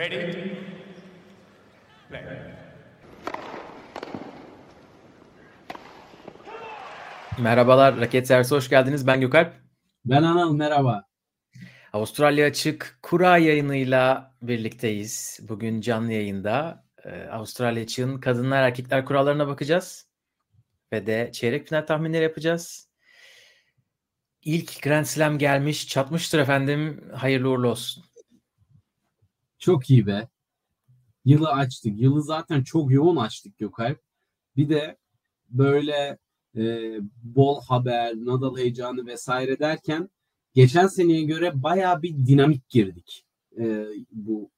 Ready? Play. Merhabalar Raket Servisi hoş geldiniz. Ben Gökalp. Ben Anıl merhaba. Avustralya Açık kura yayınıyla birlikteyiz. Bugün canlı yayında e, Avustralya Açık'ın kadınlar erkekler kurallarına bakacağız. Ve de çeyrek final tahminleri yapacağız. İlk Grand Slam gelmiş, çatmıştır efendim. Hayırlı uğurlu olsun. Çok iyi be. Yılı açtık. Yılı zaten çok yoğun açtık Gökalp. Bir de böyle e, bol haber, Nadal heyecanı vesaire derken geçen seneye göre baya bir dinamik girdik e, bu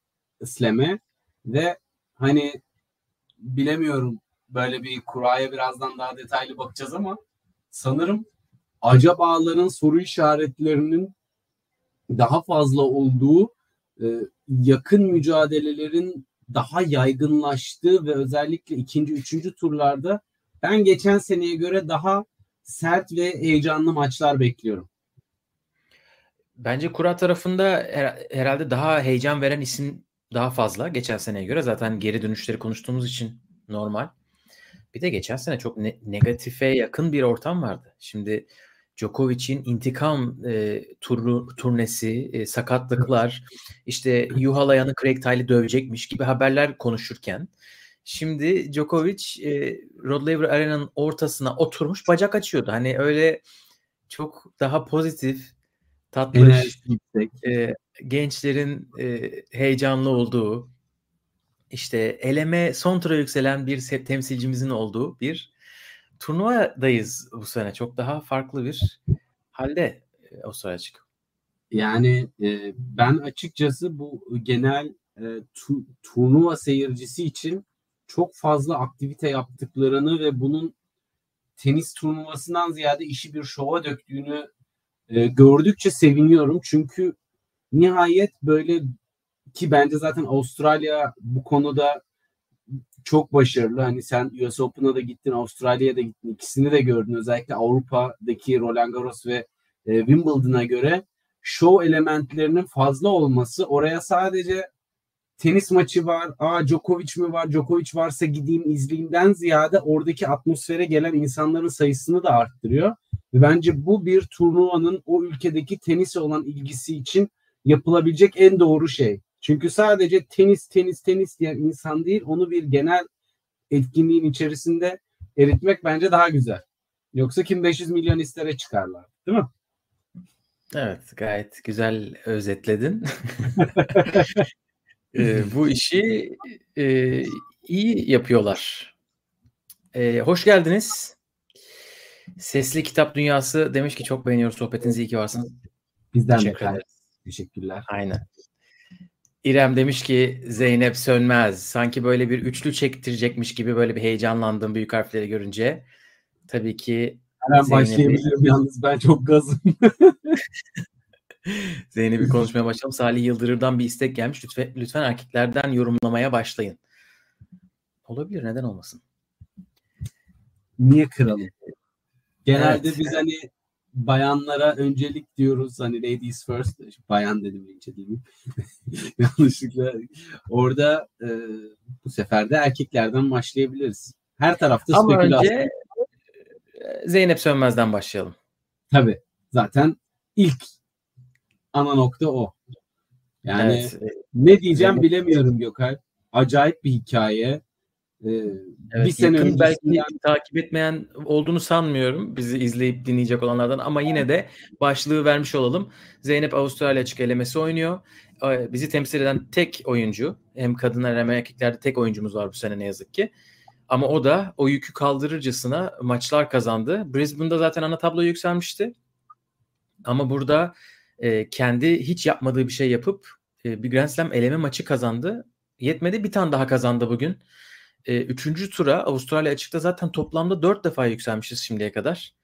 Slam'e ve hani bilemiyorum böyle bir kuraya birazdan daha detaylı bakacağız ama sanırım acabaların soru işaretlerinin daha fazla olduğu yakın mücadelelerin daha yaygınlaştığı ve özellikle ikinci, üçüncü turlarda ben geçen seneye göre daha sert ve heyecanlı maçlar bekliyorum. Bence kura tarafında her- herhalde daha heyecan veren isim daha fazla geçen seneye göre. Zaten geri dönüşleri konuştuğumuz için normal. Bir de geçen sene çok ne- negatife yakın bir ortam vardı. Şimdi Djokovic'in intikam e, turu, turnesi, e, sakatlıklar, işte Yuhalayan'ı Craig Tiley dövecekmiş gibi haberler konuşurken şimdi Djokovic e, Rod Laver Arena'nın ortasına oturmuş bacak açıyordu. Hani öyle çok daha pozitif, yüksek. e, gençlerin e, heyecanlı olduğu, işte eleme son tura yükselen bir temsilcimizin olduğu bir turnuvadayız bu sene. Çok daha farklı bir halde e, Avustralya açık. Yani e, ben açıkçası bu genel e, tu- turnuva seyircisi için çok fazla aktivite yaptıklarını ve bunun tenis turnuvasından ziyade işi bir şova döktüğünü e, gördükçe seviniyorum. Çünkü nihayet böyle ki bence zaten Avustralya bu konuda çok başarılı. Hani sen US Open'a da gittin, Avustralya'ya da gittin. İkisini de gördün. Özellikle Avrupa'daki Roland Garros ve e, Wimbledon'a göre show elementlerinin fazla olması oraya sadece tenis maçı var, aa Djokovic mi var, Djokovic varsa gideyim izleyeyimden ziyade oradaki atmosfere gelen insanların sayısını da arttırıyor. Ve bence bu bir turnuvanın o ülkedeki tenise olan ilgisi için yapılabilecek en doğru şey. Çünkü sadece tenis tenis tenis diyen insan değil onu bir genel etkinliğin içerisinde eritmek bence daha güzel. Yoksa kim 500 milyon istere çıkarlar. Değil mi? Evet, gayet güzel özetledin. E, bu işi e, iyi yapıyorlar. E, hoş geldiniz. Sesli Kitap Dünyası demiş ki çok beğeniyoruz sohbetinizi iyi ki varsınız. Bizden de Teşekkür kal. ederiz. Teşekkürler. Aynen. İrem demiş ki Zeynep Sönmez. Sanki böyle bir üçlü çektirecekmiş gibi böyle bir heyecanlandım büyük harfleri görünce. Tabii ki Hemen Zeynep'i- başlayabilirim yalnız ben çok gazım. Zeynep'i konuşmaya başlayalım. Salih Yıldırır'dan bir istek gelmiş. Lütfen, lütfen erkeklerden yorumlamaya başlayın. Olabilir neden olmasın? Niye kıralım? Genelde Evet. biz hani bayanlara öncelik diyoruz. Hani ladies first. Bayan dedim önce değil mi? Yanlışlıkla. Orada e, bu sefer de erkeklerden başlayabiliriz. Her tarafta Ama spekülasyon. önce e, Zeynep Sönmez'den başlayalım. Tabii. Zaten ilk ana nokta o. Yani evet, e, ne diyeceğim bilemiyorum Gökay. Acayip bir hikaye. Ee, evet, bir sene yakın belki öncesinden takip etmeyen olduğunu sanmıyorum bizi izleyip dinleyecek olanlardan ama yine de başlığı vermiş olalım. Zeynep Avustralya açık elemesi oynuyor. E, Bizi temsil eden tek oyuncu hem kadınlar hem erkeklerde tek oyuncumuz var bu sene ne yazık ki. Ama o da o yükü kaldırırcasına maçlar kazandı. Brisbane'da zaten ana tabloya yükselmişti. Ama burada e, kendi hiç yapmadığı bir şey yapıp e, bir Grand Slam eleme maçı kazandı. Yetmedi bir tane daha kazandı bugün. E, üçüncü tura Avustralya açıkta zaten toplamda dört defa yükselmişiz şimdiye kadar.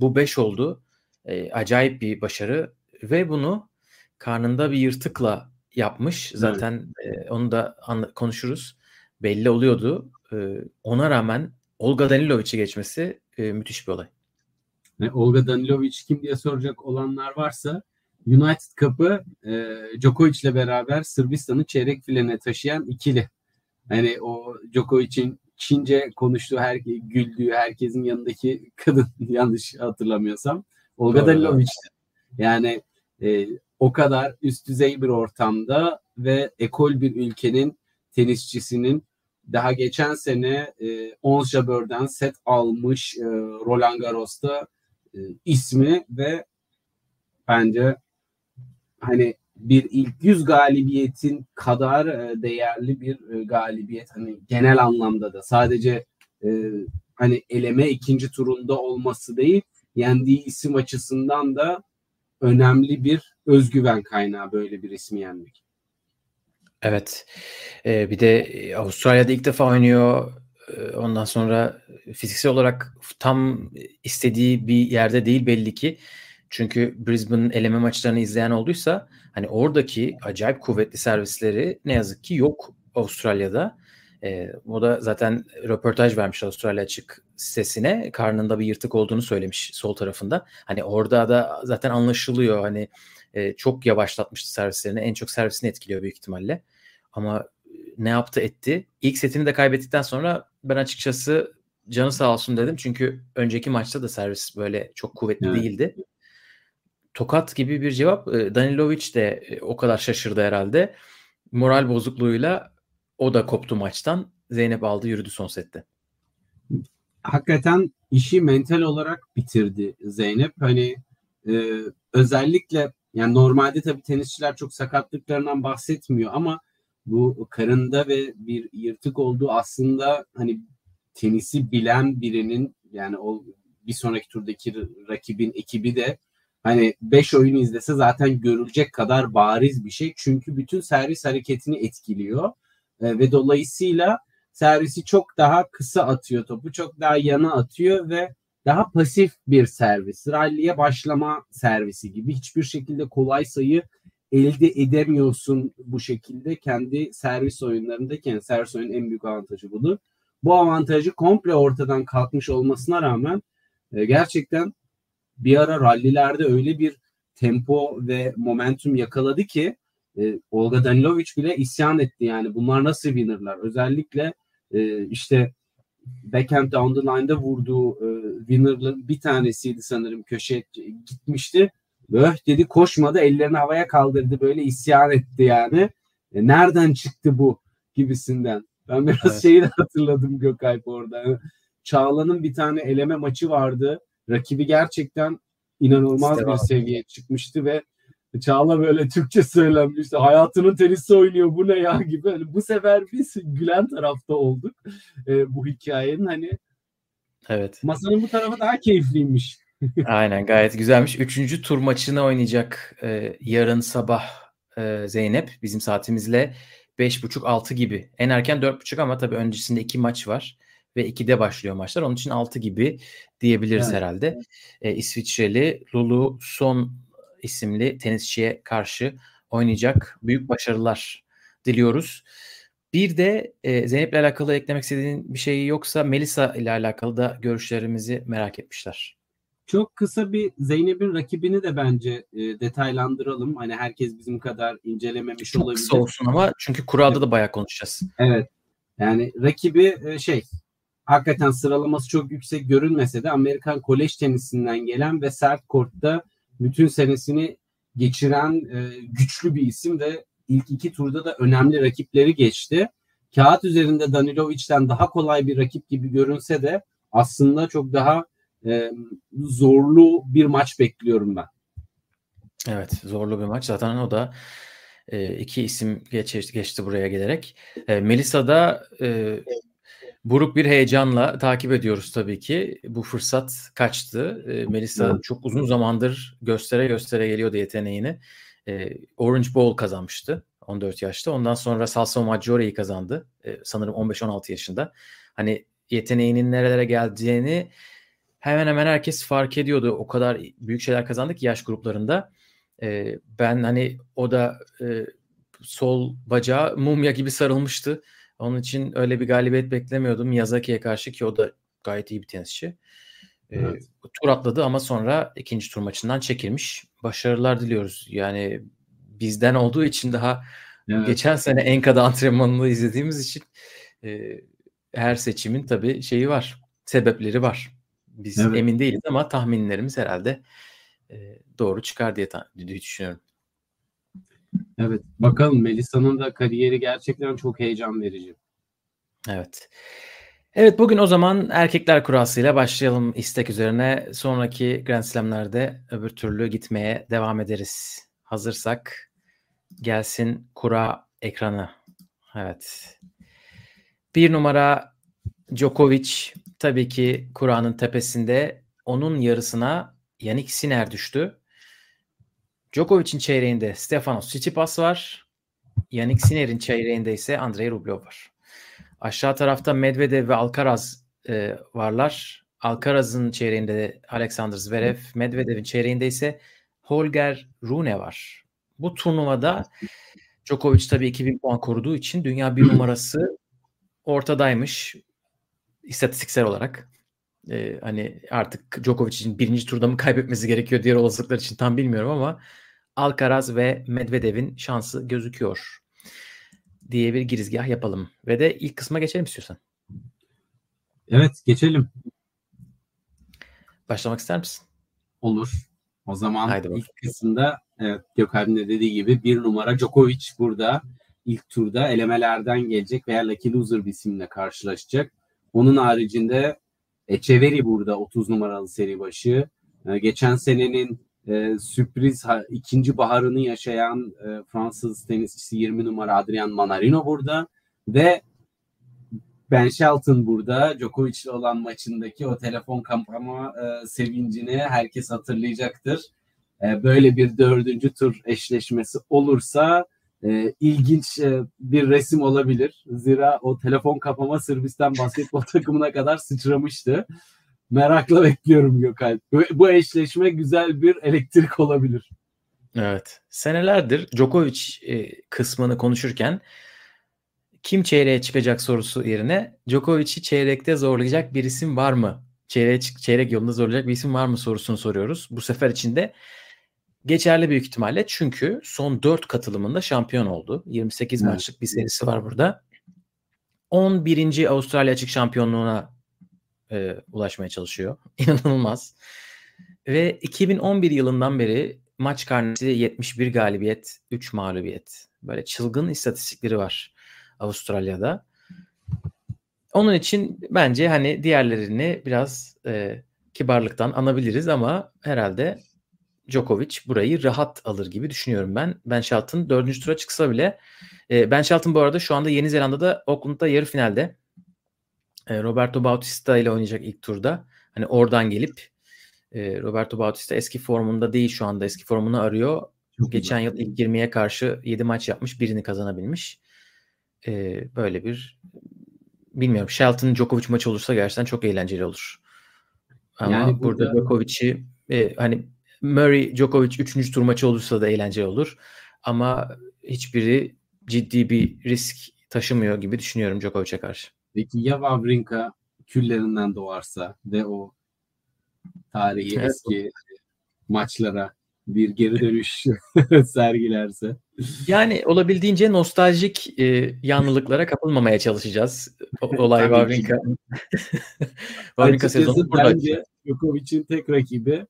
Bu beş oldu. E, acayip bir başarı ve bunu karnında bir yırtıkla yapmış. Zaten e, onu da anla- konuşuruz. Belli oluyordu. E, ona rağmen Olga Danilovic'i geçmesi e, müthiş bir olay. Yani Olga Danilovic kim diye soracak olanlar varsa United Cup'ı e, Djokovic ile beraber Sırbistan'ı çeyrek filine taşıyan ikili. Hani o Djokovic'in Çince konuştuğu, her, güldüğü herkesin yanındaki kadın yanlış hatırlamıyorsam. Olga Dalilovic'ti. Yani e, o kadar üst düzey bir ortamda ve ekol bir ülkenin tenisçisinin daha geçen sene e, Ons Jabeur'den set almış e, Roland Garros'ta e, ismi ve bence hani bir ilk yüz galibiyetin kadar e, değerli bir e, galibiyet hani genel anlamda da sadece e, hani eleme ikinci turunda olması değil yendiği isim açısından da önemli bir özgüven kaynağı böyle bir ismi yenmek. Evet. Ee, bir de Avustralya'da ilk defa oynuyor. Ondan sonra fiziksel olarak tam istediği bir yerde değil belli ki. Çünkü Brisbane'ın eleme maçlarını izleyen olduysa hani oradaki acayip kuvvetli servisleri ne yazık ki yok Avustralya'da. E, o da zaten röportaj vermiş Avustralya Açık sitesine. Karnında bir yırtık olduğunu söylemiş sol tarafında. Hani orada da zaten anlaşılıyor. Hani e, çok yavaşlatmıştı servislerini. En çok servisini etkiliyor büyük ihtimalle. Ama ne yaptı etti. İlk setini de kaybettikten sonra ben açıkçası canı sağ olsun dedim. Çünkü önceki maçta da servis böyle çok kuvvetli evet. değildi tokat gibi bir cevap. Danilovic de o kadar şaşırdı herhalde. Moral bozukluğuyla o da koptu maçtan. Zeynep aldı yürüdü son sette. Hakikaten işi mental olarak bitirdi Zeynep. Hani e, özellikle yani normalde tabii tenisçiler çok sakatlıklarından bahsetmiyor ama bu karında ve bir yırtık olduğu aslında hani tenisi bilen birinin yani o bir sonraki turdaki rakibin ekibi de hani 5 oyun izlese zaten görülecek kadar bariz bir şey. Çünkü bütün servis hareketini etkiliyor. E, ve dolayısıyla servisi çok daha kısa atıyor topu. Çok daha yana atıyor ve daha pasif bir servis. Rally'e başlama servisi gibi. Hiçbir şekilde kolay sayı elde edemiyorsun bu şekilde kendi servis oyunlarında. Kendi servis oyunun en büyük avantajı budur. Bu avantajı komple ortadan kalkmış olmasına rağmen e, gerçekten bir ara rallilerde öyle bir tempo ve momentum yakaladı ki e, Olga Danilovic bile isyan etti yani. Bunlar nasıl winner'lar? Özellikle e, işte backhand down the line'da vurduğu e, winner'ların bir tanesiydi sanırım köşe gitmişti. Öh dedi koşmadı ellerini havaya kaldırdı böyle isyan etti yani. E, nereden çıktı bu gibisinden? Ben biraz evet. şeyi de hatırladım Gökalp orada. Çağla'nın bir tane eleme maçı vardı rakibi gerçekten inanılmaz İşte bir seviyeye çıkmıştı ve Çağla böyle Türkçe söylenmişti. Hayatının tenisi oynuyor bu ne ya gibi. Hani bu sefer biz gülen tarafta olduk e, bu hikayenin hani Evet. Masanın bu tarafı daha keyifliymiş. Aynen gayet güzelmiş. Üçüncü tur maçını oynayacak e, yarın sabah e, Zeynep bizim saatimizle 5.30-6 gibi. En erken 4.30 ama tabii öncesinde iki maç var ve 2'de başlıyor maçlar. Onun için 6 gibi diyebiliriz evet. herhalde. E, İsviçreli Lulu Son isimli tenisçiye karşı oynayacak. Büyük başarılar diliyoruz. Bir de e, Zeynep'le alakalı eklemek istediğin bir şey yoksa Melisa ile alakalı da görüşlerimizi merak etmişler. Çok kısa bir Zeynep'in rakibini de bence e, detaylandıralım. Hani herkes bizim kadar incelememiş Çok olabilir. Çok kısa olsun ama çünkü kurada evet. da bayağı konuşacağız. Evet. Yani rakibi e, şey hakikaten sıralaması çok yüksek görünmese de Amerikan kolej tenisinden gelen ve sert kortta bütün senesini geçiren e, güçlü bir isim ve ilk iki turda da önemli rakipleri geçti. Kağıt üzerinde Danilovic'den daha kolay bir rakip gibi görünse de aslında çok daha e, zorlu bir maç bekliyorum ben. Evet zorlu bir maç. Zaten o da e, iki isim geç, geçti buraya gelerek. E, Melisa da e, Buruk bir heyecanla takip ediyoruz tabii ki. Bu fırsat kaçtı. E, Melisa evet. çok uzun zamandır göstere göstere geliyordu yeteneğini. E, Orange Bowl kazanmıştı 14 yaşta. Ondan sonra Salsa Maggiore'yi kazandı. E, sanırım 15-16 yaşında. Hani yeteneğinin nerelere geleceğini hemen hemen herkes fark ediyordu. O kadar büyük şeyler kazandı ki yaş gruplarında. E, ben hani o da e, sol bacağı mumya gibi sarılmıştı onun için öyle bir galibiyet beklemiyordum Yazaki'ye karşı ki o da gayet iyi bir tenisçi. Evet. Ee, tur atladı ama sonra ikinci tur maçından çekilmiş. başarılar diliyoruz. Yani bizden olduğu için daha Evet. geçen sene Enka'da antrenmanını izlediğimiz için e, her seçimin tabii şeyi var. Sebepleri var. Biz Evet. emin değiliz ama tahminlerimiz herhalde e, doğru çıkar diye, diye düşünüyorum. Evet. Bakalım Melisa'nın da kariyeri gerçekten çok heyecan verici. Evet. Evet bugün o zaman erkekler kurasıyla başlayalım istek üzerine. Sonraki Grand Slam'lerde öbür türlü gitmeye devam ederiz. Hazırsak gelsin kura ekranı. Evet. Bir numara Djokovic tabii ki kuranın tepesinde onun yarısına Yannick Sinner düştü. Djokovic'in çeyreğinde Stefanos Tsitsipas var. Yannick Sinner'in çeyreğinde ise Andrei Rublev var. Aşağı tarafta Medvedev ve Alcaraz e, varlar. Alcaraz'ın çeyreğinde de Alexander Zverev, Medvedev'in çeyreğinde ise Holger Rune var. Bu turnuvada Djokovic tabii 2000 puan koruduğu için dünya bir numarası ortadaymış istatistiksel olarak. E, hani artık Djokovic için birinci turda mı kaybetmesi gerekiyor diğer olasılıklar için tam bilmiyorum ama Alcaraz ve Medvedev'in şansı gözüküyor diye bir girizgah yapalım. Ve de ilk kısma geçelim istiyorsan. Evet geçelim. Başlamak ister misin? Olur. O zaman Haydi bakalım. ilk kısımda evet, Gökhan'ın dediği gibi bir numara Djokovic burada ilk turda elemelerden gelecek veya Lucky Loser bir isimle karşılaşacak. Onun haricinde Echeverry burada 30 numaralı seri başı. Ee, geçen senenin e, sürpriz ha- ikinci baharını yaşayan e, Fransız tenisçisi 20 numara Adrian Manarino burada ve Ben Shelton burada Djokovic ile olan maçındaki o telefon kampama e, sevincini herkes hatırlayacaktır. E, böyle bir dördüncü tur eşleşmesi olursa e, ilginç e, bir resim olabilir. Zira o telefon kapama Sırbistan basketbol takımına kadar sıçramıştı. Merakla bekliyorum Gökalp. Bu, eşleşme güzel bir elektrik olabilir. Evet. Senelerdir Djokovic e, kısmını konuşurken kim çeyreğe çıkacak sorusu yerine Djokovic'i çeyrekte zorlayacak bir isim var mı? Çeyreğe, çık- çeyrek yolunda zorlayacak bir isim var mı sorusunu soruyoruz. Bu sefer için de geçerli büyük ihtimalle çünkü son 4 katılımında şampiyon oldu. 28 Evet. maçlık bir serisi var burada. 11. Avustralya açık şampiyonluğuna e, ulaşmaya çalışıyor. İnanılmaz. Ve 2011 yılından beri maç karnesi 71 galibiyet, 3 mağlubiyet. Böyle çılgın istatistikleri var Avustralya'da. Onun için bence hani diğerlerini biraz e, kibarlıktan anabiliriz ama herhalde Djokovic burayı rahat alır gibi düşünüyorum ben. Ben Shelton dördüncü tura çıksa bile e, Ben Shelton bu arada şu anda Yeni Zelanda'da Auckland'da yarı finalde. E, Roberto Bautista ile oynayacak ilk turda. Hani oradan gelip e, Roberto Bautista eski formunda değil şu anda eski formunu arıyor. Çok Geçen yıl ilk 20'ye karşı 7 maç yapmış, birini kazanabilmiş. E, böyle bir bilmiyorum. Shelton Djokovic maçı olursa gerçekten çok eğlenceli olur. Ama Yani burada, burada- Djokovic'i e, hani Murray Djokovic 3. tur maçı olursa da eğlenceli olur. Ama hiçbiri ciddi bir risk taşımıyor gibi düşünüyorum Djokovic'e karşı. Peki ya Wawrinka küllerinden doğarsa ve o tarihi Evet. eski maçlara bir geri dönüş sergilerse? Yani olabildiğince nostaljik e, yanlılıklara kapılmamaya çalışacağız. O, olay. Wawrinka. Wawrinka sezonu burada. bence Djokovic'in tek rakibi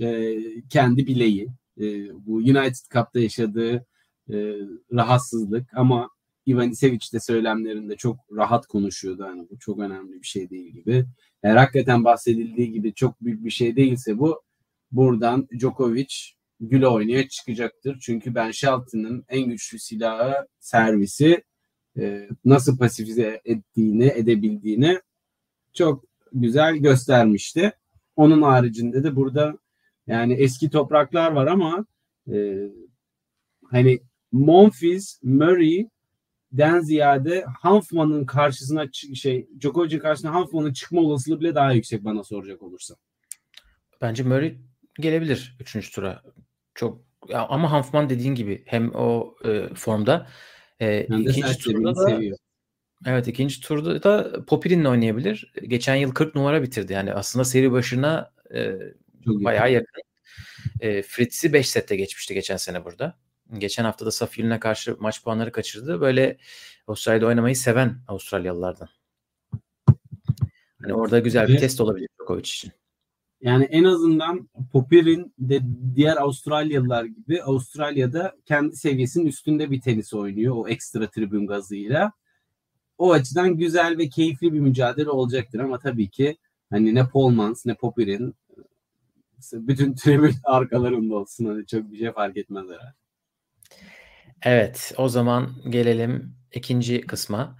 e, kendi bileği. E, bu United Cup'ta yaşadığı e, rahatsızlık ama Ivanisevic de söylemlerinde çok rahat konuşuyordu. Hani bu çok önemli bir şey değil gibi. Eğer hakikaten bahsedildiği gibi çok büyük bir şey değilse bu buradan Djokovic güle oynaya çıkacaktır. Çünkü Ben Shelton'ın en güçlü silahı servisi e, nasıl pasifize ettiğini, edebildiğini çok güzel göstermişti. Onun haricinde de burada yani eski topraklar var ama e, hani Monfils, Murray den ziyade Hanfman'ın karşısına şey Djokovic'in karşısına Hanfman'ın çıkma olasılığı bile daha yüksek bana soracak olursa. Bence Murray gelebilir 3. tura. Çok ya ama Hanfman dediğin gibi hem o e, formda e, ikinci turda da seviyor. evet ikinci turda da Popirin'le oynayabilir. Geçen yıl 40 numara bitirdi. Yani aslında seri başına e, Çok bayağı yakın. yakın. E, Fritz'i 5 sette geçmişti geçen sene burada. Geçen hafta da Safir'ine karşı maç puanları kaçırdı. Böyle Avustralya'da oynamayı seven Avustralyalılardan. Hani orada güzel bir test olabilir Djokovic için. Yani en azından Popir'in de diğer Avustralyalılar gibi Avustralya'da kendi seviyesinin üstünde bir tenis oynuyor o ekstra tribün gazıyla. O açıdan güzel ve keyifli bir mücadele olacaktır ama tabii ki hani ne Polmans ne Popir'in bütün tribün arkalarında olsun hani çok bir şey fark etmez herhalde. Evet o zaman gelelim ikinci kısma.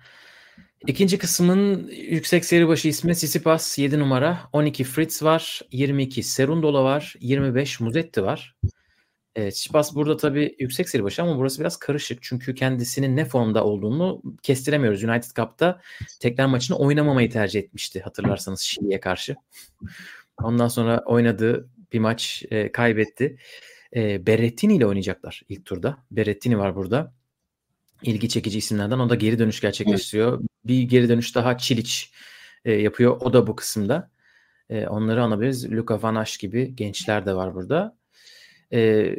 İkinci kısmın yüksek seri başı ismi Sisipas 7 numara. 12 Fritz var. 22 Serundola var. 25 Muzetti var. Evet, Sisipas burada tabii yüksek seri başı ama burası biraz karışık. Çünkü kendisinin ne formda olduğunu kestiremiyoruz. United Cup'ta tekrar maçını oynamamayı tercih etmişti hatırlarsanız Şili'ye karşı. Ondan sonra oynadığı bir maç e, kaybetti. E, Berrettini ile oynayacaklar ilk turda. Berrettini var burada ilgi çekici isimlerden. O da geri dönüş gerçekleştiriyor. Evet. Bir geri dönüş daha Çiliç e, yapıyor. O da bu kısımda. E, onları anabiliriz. Luka Van Asch gibi gençler de var burada. E,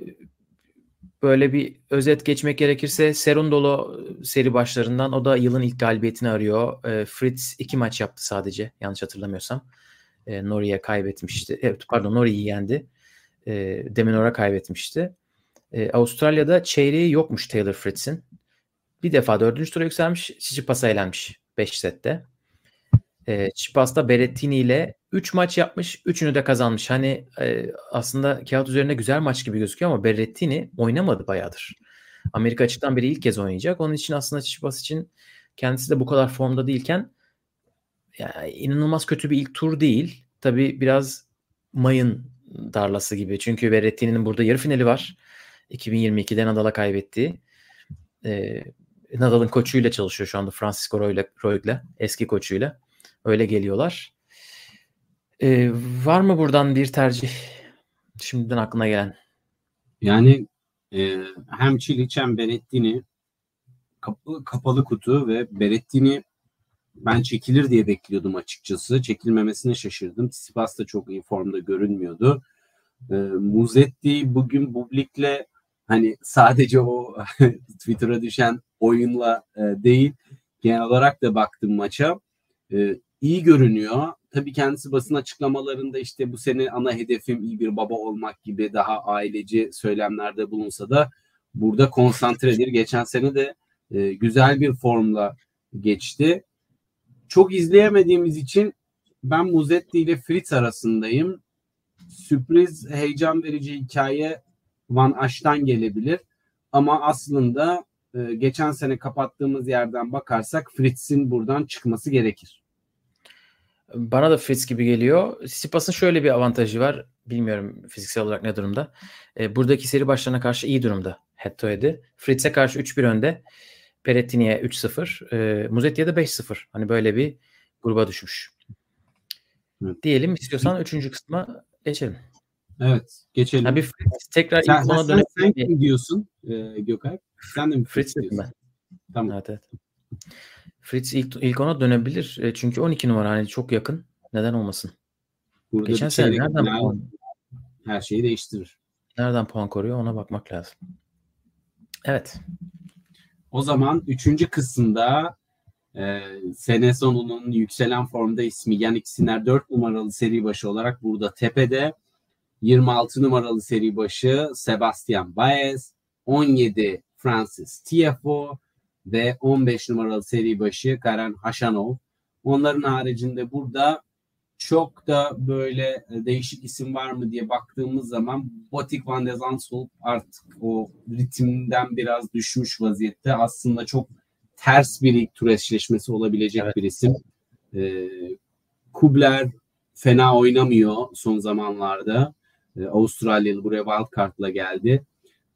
böyle bir özet geçmek gerekirse Serundolo seri başlarından o da yılın ilk galibiyetini arıyor. E, Fritz iki maç yaptı sadece yanlış hatırlamıyorsam. E, Nori'ye kaybetmişti. Evet pardon Nori'yi yendi. E, Deminora kaybetmişti. E, Avustralya'da çeyreği yokmuş Taylor Fritz'in. Bir defa dördüncü tura yükselmiş. Çicipas'a elenmiş 5 sette. E, Çipas da Berrettini ile 3 maç yapmış. Üçünü de kazanmış. Hani e, aslında kağıt üzerinde güzel maç gibi gözüküyor ama Berrettini oynamadı bayağıdır. Amerika açıktan beri ilk kez oynayacak. Onun için aslında Çipas için kendisi de bu kadar formda değilken yani inanılmaz kötü bir ilk tur değil. Tabii biraz mayın darlası gibi. Çünkü Berrettini'nin burada yarı finali var. 2022'de Nadal'a kaybettiği. Ee, Nadal'ın koçuyla çalışıyor şu anda Francisco Roig'le eski koçuyla. Öyle geliyorlar. Ee, var mı buradan bir tercih şimdiden aklına gelen? Yani e, hem Çiliç hem Berettini kapalı, kapalı kutu ve Berettini ben çekilir diye bekliyordum açıkçası. Çekilmemesine şaşırdım. Tsitsipas da çok iyi formda görünmüyordu. E, Muzetti bugün Bublik'le hani sadece o Twitter'a düşen oyunla e, değil genel olarak da baktım maça e, iyi görünüyor. Tabii kendisi basın açıklamalarında işte bu sene ana hedefim iyi bir baba olmak gibi daha aileci söylemlerde bulunsa da burada konsantredir. Geçen sene de e, güzel bir formla geçti. Çok izleyemediğimiz için ben Muzetti ile Fritz arasındayım. Sürpriz, heyecan verici hikaye Van Aş'tan gelebilir. Ama aslında e, geçen sene kapattığımız yerden bakarsak Fritz'in buradan çıkması gerekir. Bana da Fritz gibi geliyor. Sipas'ın şöyle bir avantajı var. Bilmiyorum fiziksel olarak ne durumda. E, buradaki seri başlarına karşı iyi durumda. Head to. Fritz'e karşı 3-1 önde. Perettini'ye 3-0. E, Muzetti'ye de 5-0. Hani böyle bir gruba düşmüş. Evet. Diyelim istiyorsan üçüncü kısma geçelim. Evet. Geçelim. Abi tekrar sen, ilk ona dönelim. Sen kim diyorsun e, Gökay? Sen de mi Fritz, Fritz diyorsun? Ben. Tamam. Evet, evet. Fritz ilk, ilk ona dönebilir. E, çünkü 12 numara hani çok yakın. Neden olmasın? Burada Geçen sene nereden puan? Her şeyi değiştirir. Nereden puan koruyor ona bakmak lazım. Evet. O zaman üçüncü kısımda e, sene sonunun yükselen formda ismi Yannick Sinner 4 numaralı seri başı olarak burada tepede. 26 numaralı seri başı Sebastian Baez, 17 Francis Tiafoe ve 15 numaralı seri başı Karen Haşanov. Onların haricinde burada çok da böyle değişik isim var mı diye baktığımız zaman Botik Van de Zandschulp artık o ritimden biraz düşmüş vaziyette. Aslında çok ters bir ilk tur eşleşmesi olabilecek evet. bir isim. Ee, Kubler fena oynamıyor son zamanlarda. E, Avustralyalı buraya wildcard'la geldi.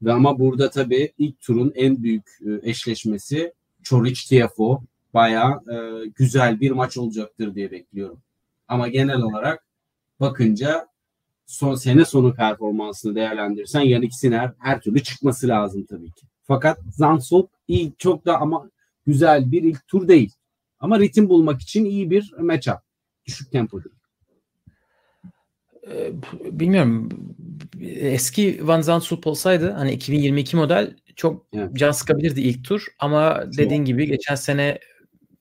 Ve ama burada tabii ilk turun en büyük e, eşleşmesi Çoric Tiafo. Baya e, güzel bir maç olacaktır diye bekliyorum. Ama genel olarak bakınca son sene sonu performansını değerlendirirsen Yannick Sinner her türlü çıkması lazım tabii ki. Fakat Zansop iyi çok da ama güzel bir ilk tur değil. Ama ritim bulmak için iyi bir matchup. Düşük tempo değil. Bilmiyorum. eski Van Zandsulp olsaydı hani 2022 model çok Evet. can sıkabilirdi ilk tur ama dediğin gibi geçen sene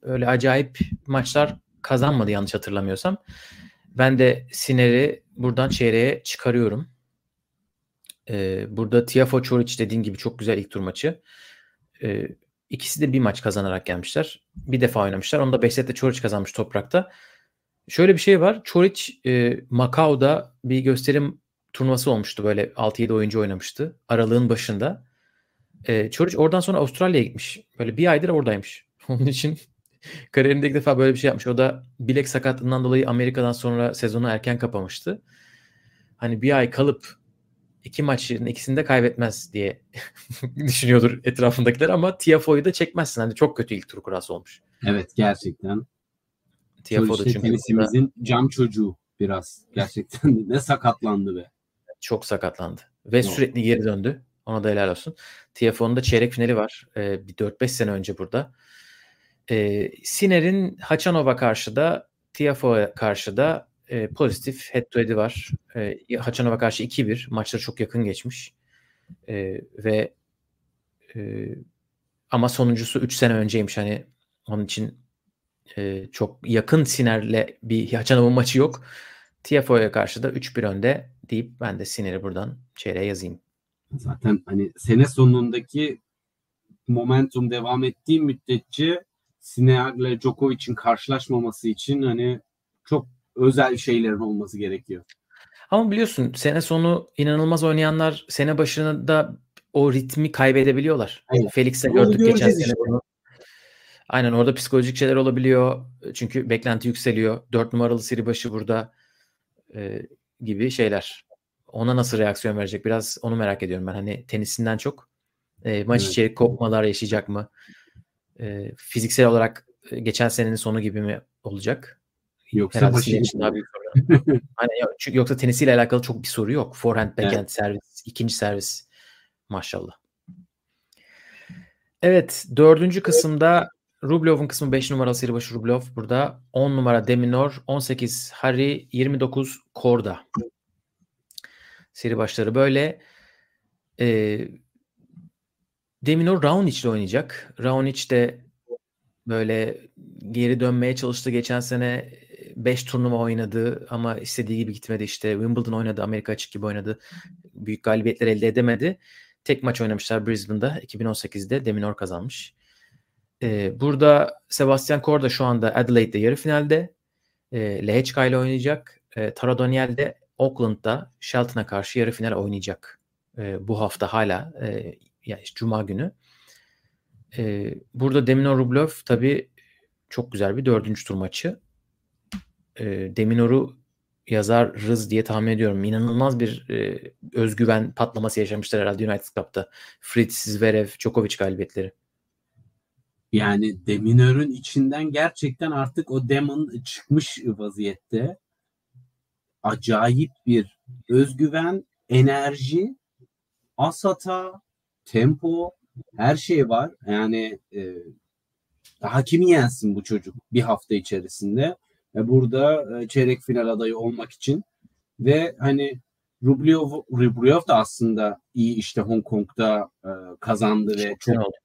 öyle acayip maçlar kazanmadı yanlış hatırlamıyorsam. Ben de Siner'i buradan çeyreğe çıkarıyorum. Ee, burada Tiafo Çoric dediğin gibi çok güzel ilk tur maçı. Ee, ikisi de bir maç kazanarak gelmişler. Bir defa oynamışlar. Onu da 5 sette Çoric kazanmış toprakta. Şöyle bir şey var. Çoric e, Macao'da bir gösterim turnuvası olmuştu. Böyle 6-7 oyuncu oynamıştı. Aralığın başında. E, Çoric oradan sonra Avustralya'ya gitmiş. Böyle bir aydır oradaymış. Onun için kariyerinde ilk defa böyle bir şey yapmış. O da bilek sakatlığından dolayı Amerika'dan sonra sezonu erken kapamıştı. Hani bir ay kalıp iki maçın ikisini de kaybetmez diye düşünüyordur etrafındakiler ama Tiafoe'yu da çekmezsin. Hani çok kötü ilk tur kurası olmuş. Evet gerçekten. Tiafoe da çünkü burada tenisimizin cam çocuğu biraz. Gerçekten ne sakatlandı be. çok sakatlandı. Ve Doğru. sürekli geri döndü. Ona da helal olsun. Tiafoe'nun da çeyrek finali var. Ee, bir 4-5 sene önce burada. Ee, Siner'in Hachanova karşı da Tiafoe karşı da e, pozitif head to head'i var. E, Hachanova karşı 2-1. Maçları çok yakın geçmiş. E, ve e, ama sonuncusu 3 sene önceymiş. Hani onun için e, çok yakın Siner'le bir Hachanova maçı yok. Tiafoe'ya karşı da 3-1 önde deyip ben de Siner'i buradan çeyreğe yazayım. Zaten hani sene sonundaki momentum devam ettiği müddetçe Sinner Djokovic'in karşılaşmaması için hani çok özel şeylerin olması gerekiyor. Ama biliyorsun sene sonu inanılmaz oynayanlar sene başında o ritmi kaybedebiliyorlar. Evet. Felix'e gördük geçen sene işte. bunu. Aynen orada psikolojik şeyler olabiliyor. Çünkü beklenti yükseliyor. Dört numaralı seri başı burada e, gibi şeyler. Ona nasıl reaksiyon verecek? Biraz onu merak ediyorum ben. Hani tenisinden çok. E, maç Evet. içeri kopmalar yaşayacak mı? E, fiziksel olarak geçen senenin sonu gibi mi olacak? Yoksa Herhalde başı sizin için daha büyük. Aynen, ya- çünkü yoksa tenisiyle alakalı çok bir soru yok. Forehand, backhand, Evet. servis, ikinci servis. Maşallah. Evet, dördüncü kısımda Rublev'in kısmı 5 numaralı seri başı Rublev. Burada 10 numara Deminor, 18 Harry, 29 Korda. Seri başları böyle. Ee, Deminor Raonic ile oynayacak. Raonic de böyle geri dönmeye çalıştı. Geçen sene 5 turnuva oynadı ama istediği gibi gitmedi. İşte Wimbledon oynadı, Amerika açık gibi oynadı. Büyük galibiyetler elde edemedi. Tek maç oynamışlar Brisbane'da 2018'de. Deminor kazanmış. Ee, burada Sebastian Korda şu anda Adelaide'de yarı finalde. Ee, Lehechka ile oynayacak. Ee, Tara Daniel de Auckland'da Shelton'a karşı yarı final oynayacak. Ee, bu hafta hala e, yani Cuma günü. Ee, burada Deminor Rublev tabii çok güzel bir dördüncü tur maçı. Ee, Deminor'u yazarız diye tahmin ediyorum. İnanılmaz bir e, özgüven patlaması yaşamışlar herhalde United Cup'ta. Fritz, Zverev, Djokovic galibiyetleri. Yani Deminör'ün içinden gerçekten artık o demon çıkmış vaziyette. Acayip bir özgüven, enerji, asata, tempo, her şey var. Yani e, daha kimi yensin bu çocuk bir hafta içerisinde? Ve burada e, çeyrek final adayı olmak için ve hani Rublev, Rublev da aslında iyi işte Hong Kong'da e, kazandı ve çok Güzel oldu.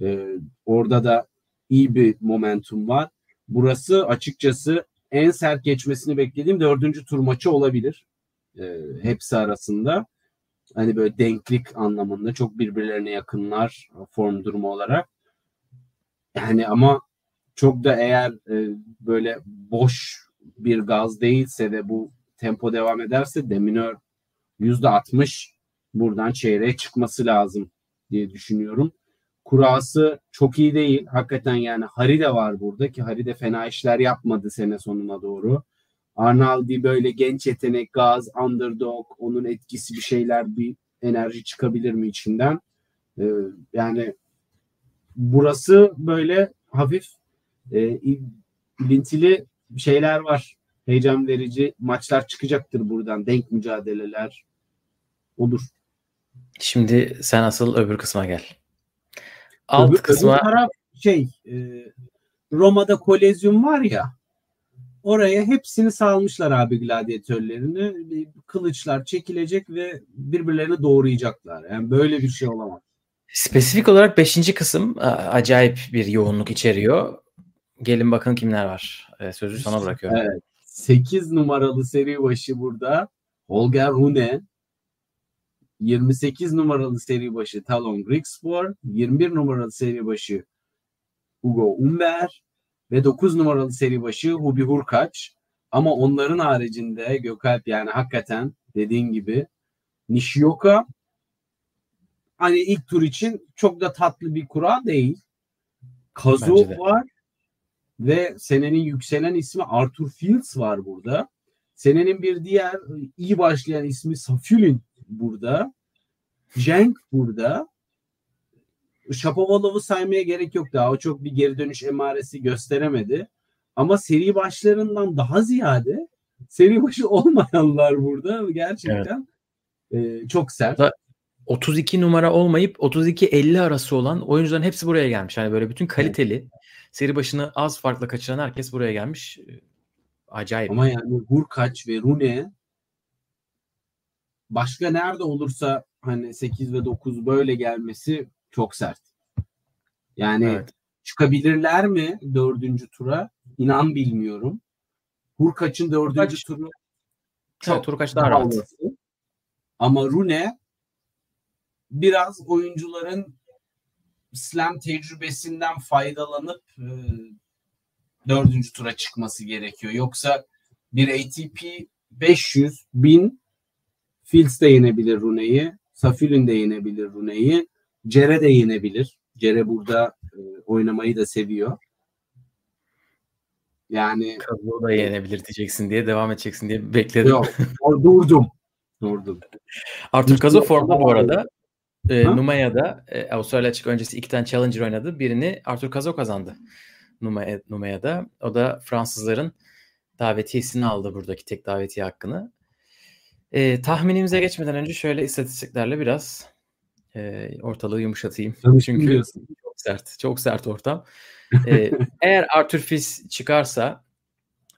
ee, orada da iyi bir momentum var. Burası açıkçası en sert geçmesini beklediğim dördüncü tur maçı olabilir. Ee, hepsi arasında. Hani böyle denklik anlamında çok birbirlerine yakınlar form durumu olarak. Yani ama çok da eğer e, böyle boş bir gaz değilse ve bu tempo devam ederse Deminör %60 buradan çeyreğe çıkması lazım diye düşünüyorum kurası çok iyi değil. Hakikaten yani Hari de var burada ki Hari de fena işler yapmadı sene sonuna doğru. Arnaldi böyle genç yetenek, gaz, underdog, onun etkisi bir şeyler, bir enerji çıkabilir mi içinden? Ee, yani burası böyle hafif e, il- ilintili şeyler var. Heyecan verici maçlar çıkacaktır buradan. Denk mücadeleler olur. Şimdi sen asıl öbür kısma gel. Alt Öbür- kısma öbür taraf şey e, Roma'da kolezyum var ya oraya hepsini salmışlar abi gladyatörlerini. Kılıçlar çekilecek ve birbirlerini doğrayacaklar. Yani böyle bir şey olamaz. Spesifik olarak 5. kısım acayip bir yoğunluk içeriyor. Gelin bakın kimler var. Sözü sana bırakıyorum. Evet. 8 numaralı seri başı burada. Holger Rune. 28 numaralı seri başı Talon Grigspor. 21 numaralı seri başı Hugo Umber. Ve 9 numaralı seri başı Hubi Hurkaç. Ama onların haricinde Gökalp yani hakikaten dediğin gibi Nishioka hani ilk tur için çok da tatlı bir kura değil. Kazu var ve senenin yükselen ismi Arthur Fields var burada. Senenin bir diğer iyi başlayan ismi Safulin burada. Cenk burada. Shapovalov'u saymaya gerek yok daha. O çok bir geri dönüş emaresi gösteremedi. Ama seri başlarından daha ziyade seri başı olmayanlar burada gerçekten evet. e, çok sert. 32 numara olmayıp 32-50 arası olan oyuncuların hepsi buraya gelmiş. Yani böyle bütün kaliteli seri başını az farkla kaçıran herkes buraya gelmiş. Acayip. Ama yani Hurkaç ve Rune başka nerede olursa hani 8 ve 9 böyle gelmesi çok sert. Yani evet. çıkabilirler mi dördüncü tura? İnan bilmiyorum. Hurkaç'ın dördüncü Hurkaç, turu çok evet, Hurkaç daha rahat. Ama Rune biraz oyuncuların slam tecrübesinden faydalanıp e, dördüncü tura çıkması gerekiyor. Yoksa bir ATP 500 bin Fields de yenebilir Rune'yi. Safilin de yenebilir Rune'yi. Cere de yenebilir. Cere burada e, oynamayı da seviyor. Yani Kazuo da yenebilir diyeceksin diye devam edeceksin diye bekledim. Yok, durdum. Durdum. Arthur Kazo formda bu arada. E, Numaya'da e, Avustralya açık öncesi iki tane Challenger oynadı. Birini Arthur Kazo kazandı. Numaya, Numaya'da. O da Fransızların davetiyesini aldı buradaki tek davetiye hakkını. E, tahminimize geçmeden önce şöyle istatistiklerle biraz e, ortalığı yumuşatayım. Tabii Çünkü çok sert, çok sert ortam. e, eğer Arthur Fils çıkarsa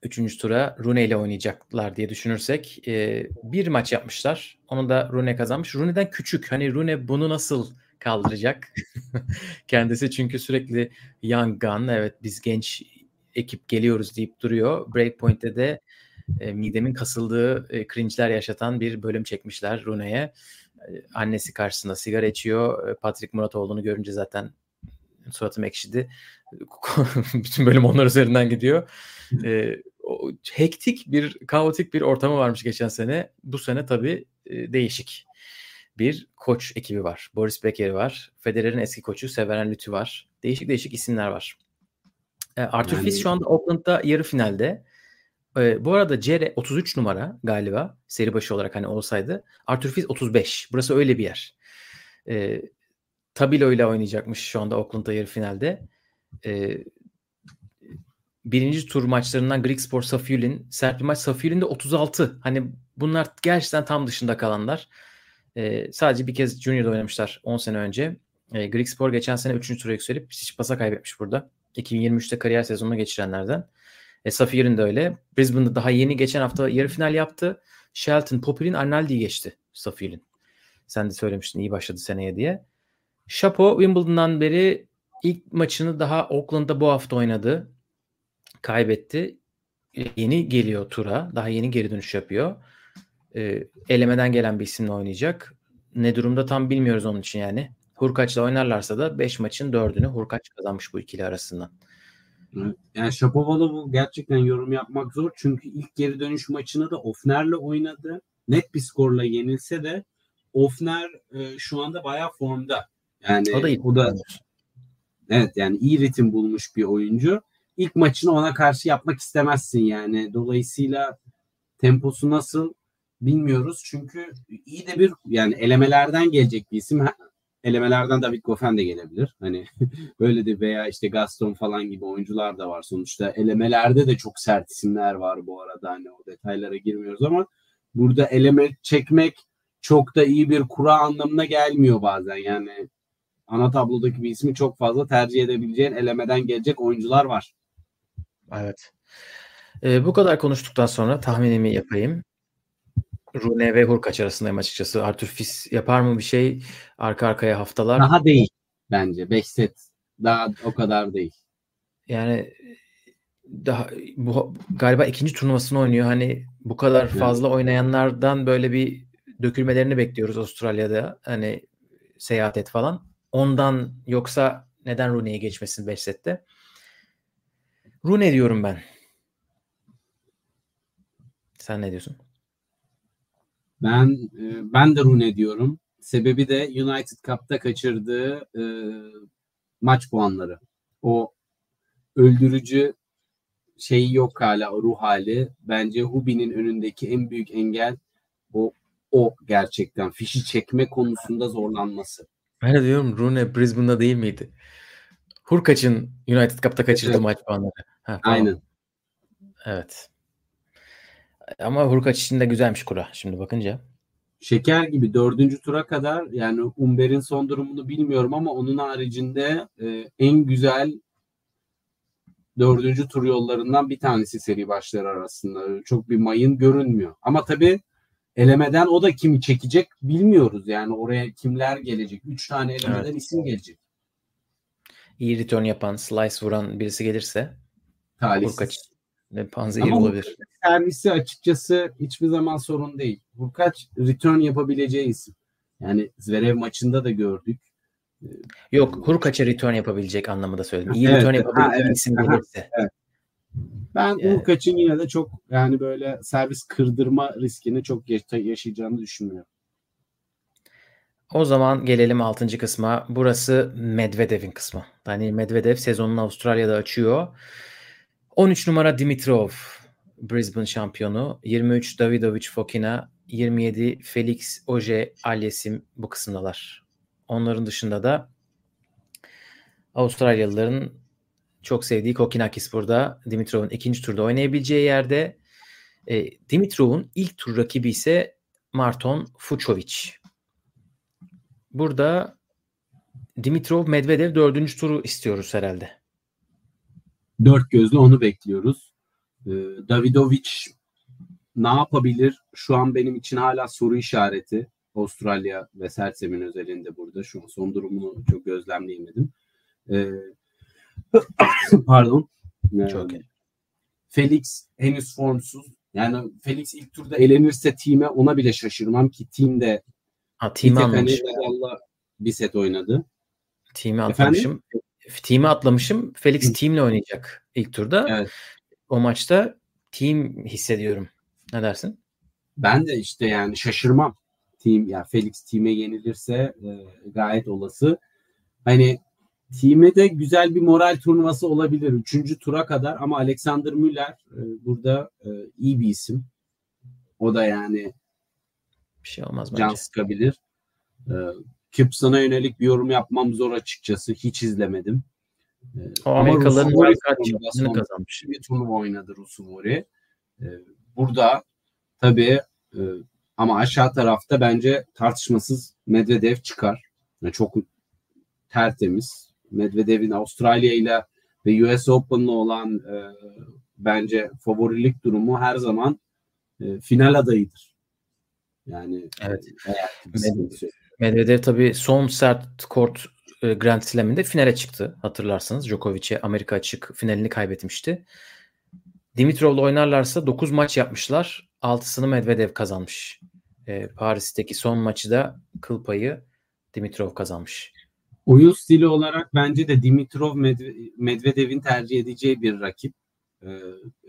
üçüncü tura Rune ile oynayacaklar diye düşünürsek e, bir maç yapmışlar. Onu da Rune kazanmış. Rune'den küçük. Hani Rune bunu nasıl kaldıracak? Kendisi çünkü sürekli young gun. Evet biz genç ekip geliyoruz deyip duruyor. Breakpoint'te de e, midemin kasıldığı e, cringe'ler yaşatan bir bölüm çekmişler Rune'ye. Annesi karşısında sigara içiyor. Patrick Muratoğlu'nu görünce zaten suratım ekşidi. Bütün bölüm onlar üzerinden gidiyor. E, o, hektik bir, kaotik bir ortamı varmış geçen sene. Bu sene tabii e, değişik bir koç ekibi var. Boris Becker var. Federer'in eski koçu Severen Lütü var. Değişik değişik isimler var. E, Arthur yani... Fils şu anda Oakland'da yarı finalde. E, bu arada Cere 33 numara galiba seri başı olarak hani olsaydı. Arthur Fils 35. Burası öyle bir yer. E, Tabilo ile oynayacakmış şu anda Oakland'da yarı finalde. E, birinci tur maçlarından Grigspor Safiyulin sert bir maç. Safiyulin de 36. Hani bunlar gerçekten tam dışında kalanlar. E, sadece bir kez Junior'da oynamışlar 10 sene önce. E, Grigspor geçen sene 3. tura yükselip hiç pasa kaybetmiş burada. 2023'te kariyer sezonunu geçirenlerden. E, Safir'in de öyle. Brisbane'da daha yeni geçen hafta yarı final yaptı. Shelton Popper'in Arnaldi'yi geçti Safir'in. Sen de söylemiştin iyi başladı seneye diye. Chapo Wimbledon'dan beri ilk maçını daha Auckland'da bu hafta oynadı. Kaybetti. E, yeni geliyor tura. Daha yeni geri dönüş yapıyor. E, elemeden gelen bir isimle oynayacak. Ne durumda tam bilmiyoruz onun için yani. Hurkaç'la oynarlarsa da 5 maçın 4'ünü Hurkaç kazanmış bu ikili arasından. Yani Shapovalov gerçekten yorum yapmak zor. Çünkü ilk geri dönüş maçını da Ofner'le oynadı. Net bir skorla yenilse de Ofner e, şu anda bayağı formda. Yani o da, iyi. o da evet yani iyi ritim bulmuş bir oyuncu. İlk maçını ona karşı yapmak istemezsin yani. Dolayısıyla temposu nasıl bilmiyoruz. Çünkü iyi de bir yani elemelerden gelecek bir isim elemelerden David Goffin de gelebilir. Hani böyle de veya işte Gaston falan gibi oyuncular da var. Sonuçta elemelerde de çok sert isimler var bu arada. Hani o detaylara girmiyoruz ama burada eleme çekmek çok da iyi bir kura anlamına gelmiyor bazen. Yani ana tablodaki bir ismi çok fazla tercih edebileceğin elemeden gelecek oyuncular var. Evet. Ee, bu kadar konuştuktan sonra tahminimi yapayım. Rune ve Hurkaç arasındayım açıkçası. Arthur Fils yapar mı bir şey arka arkaya haftalar? Daha değil bence. 5 set daha o kadar değil. Yani daha bu galiba ikinci turnuvasını oynuyor. Hani bu kadar Evet. fazla oynayanlardan böyle bir dökülmelerini bekliyoruz Avustralya'da. Hani seyahat et falan. Ondan yoksa neden Rune'ye geçmesin 5 sette? Rune diyorum ben. Sen ne diyorsun? Ben e, ben de Rune diyorum. Sebebi de United Cup'ta kaçırdığı e, maç puanları. O öldürücü şeyi yok hala o ruh hali. Bence Hubi'nin önündeki en büyük engel o o gerçekten fişi çekme konusunda zorlanması. Ben de diyorum Rune Brisbane'da değil miydi? Hurkaç'ın United Cup'ta kaçırdığı Evet. maç puanları. Ha, tamam. Aynen. Evet. Ama Hurkaç için de güzelmiş kura şimdi bakınca. Şeker gibi dördüncü tura kadar yani Umber'in son durumunu bilmiyorum ama onun haricinde e, en güzel dördüncü tur yollarından bir tanesi seri başları arasında. Çok bir mayın görünmüyor. Ama tabii elemeden o da kimi çekecek bilmiyoruz. Yani oraya kimler gelecek? Üç tane elemeden Evet. isim gelecek. İyi return yapan, slice vuran birisi gelirse Talihsiz. Hurkaç ve Panzehir olabilir. Servisi açıkçası hiçbir zaman sorun değil. Hurkaç return yapabileceği isim. Yani Zverev maçında da gördük. Yok Hurkaç'a return yapabilecek anlamında söyledim. İyi Evet, return ha, yapabilecek evet, isim gelirse. Ben Yani- Urkaç'ın yine de çok yani böyle servis kırdırma riskini çok yaş- yaşayacağını düşünmüyorum. O zaman gelelim 6. kısma. Burası Medvedev'in kısmı. Daniil Medvedev sezonunu Avustralya'da açıyor. 13 numara Dimitrov Brisbane şampiyonu. 23 Davidovic Fokina. 27 Felix Oje Alyesim bu kısımdalar. Onların dışında da Avustralyalıların çok sevdiği Kokinakis burada. Dimitrov'un ikinci turda oynayabileceği yerde. E, Dimitrov'un ilk tur rakibi ise Marton Fucovic. Burada Dimitrov Medvedev dördüncü turu istiyoruz herhalde. Dört gözle onu bekliyoruz. Ee, Davidovic ne yapabilir? Şu an benim için hala soru işareti. Avustralya ve Sersem'in özelinde burada. Şu an son durumunu çok gözlemleyemedim. Ee, pardon. Ee, Çok iyi. Felix henüz formsuz. Yani Felix ilk turda elenirse time ona bile şaşırmam ki team de Ha, bir tek hani bir set oynadı. Team'i Efendim? atlamışım. Team'i atlamışım. Felix team'le oynayacak ilk turda. Evet. O maçta team hissediyorum. Ne dersin? Ben de işte yani şaşırmam. Team ya Felix team'e yenilirse e, gayet olası. Hani team'e de güzel bir moral turnuvası olabilir. Üçüncü tura kadar ama Alexander Müller e, burada e, iyi bir isim. O da yani Bir şey olmaz bence. can sıkabilir. E, Kipson'a yönelik bir yorum yapmam zor açıkçası. Hiç izlemedim. E, O Amerikalıların wildcard son- kazanmış. bir turnuva oynadı Rusuvori. Ee, burada tabii e, ama aşağı tarafta bence tartışmasız Medvedev çıkar. Yani çok tertemiz. Medvedev'in Avustralya ile ve US Open'la olan e, bence favorilik durumu her zaman e, final adayıdır. Yani Evet. bir Medvedev-. Medvedev tabii son sert kort e, Grand Slam'inde finale çıktı. Hatırlarsınız. Djokovic'e Amerika açık finalini kaybetmişti. Dimitrov'la oynarlarsa 9 maç yapmışlar. 6'sını Medvedev kazanmış. E, Paris'teki son maçı da kıl payı Dimitrov kazanmış. Oyun stili olarak bence de Dimitrov Medve- Medvedev'in tercih edeceği bir rakip. Ee,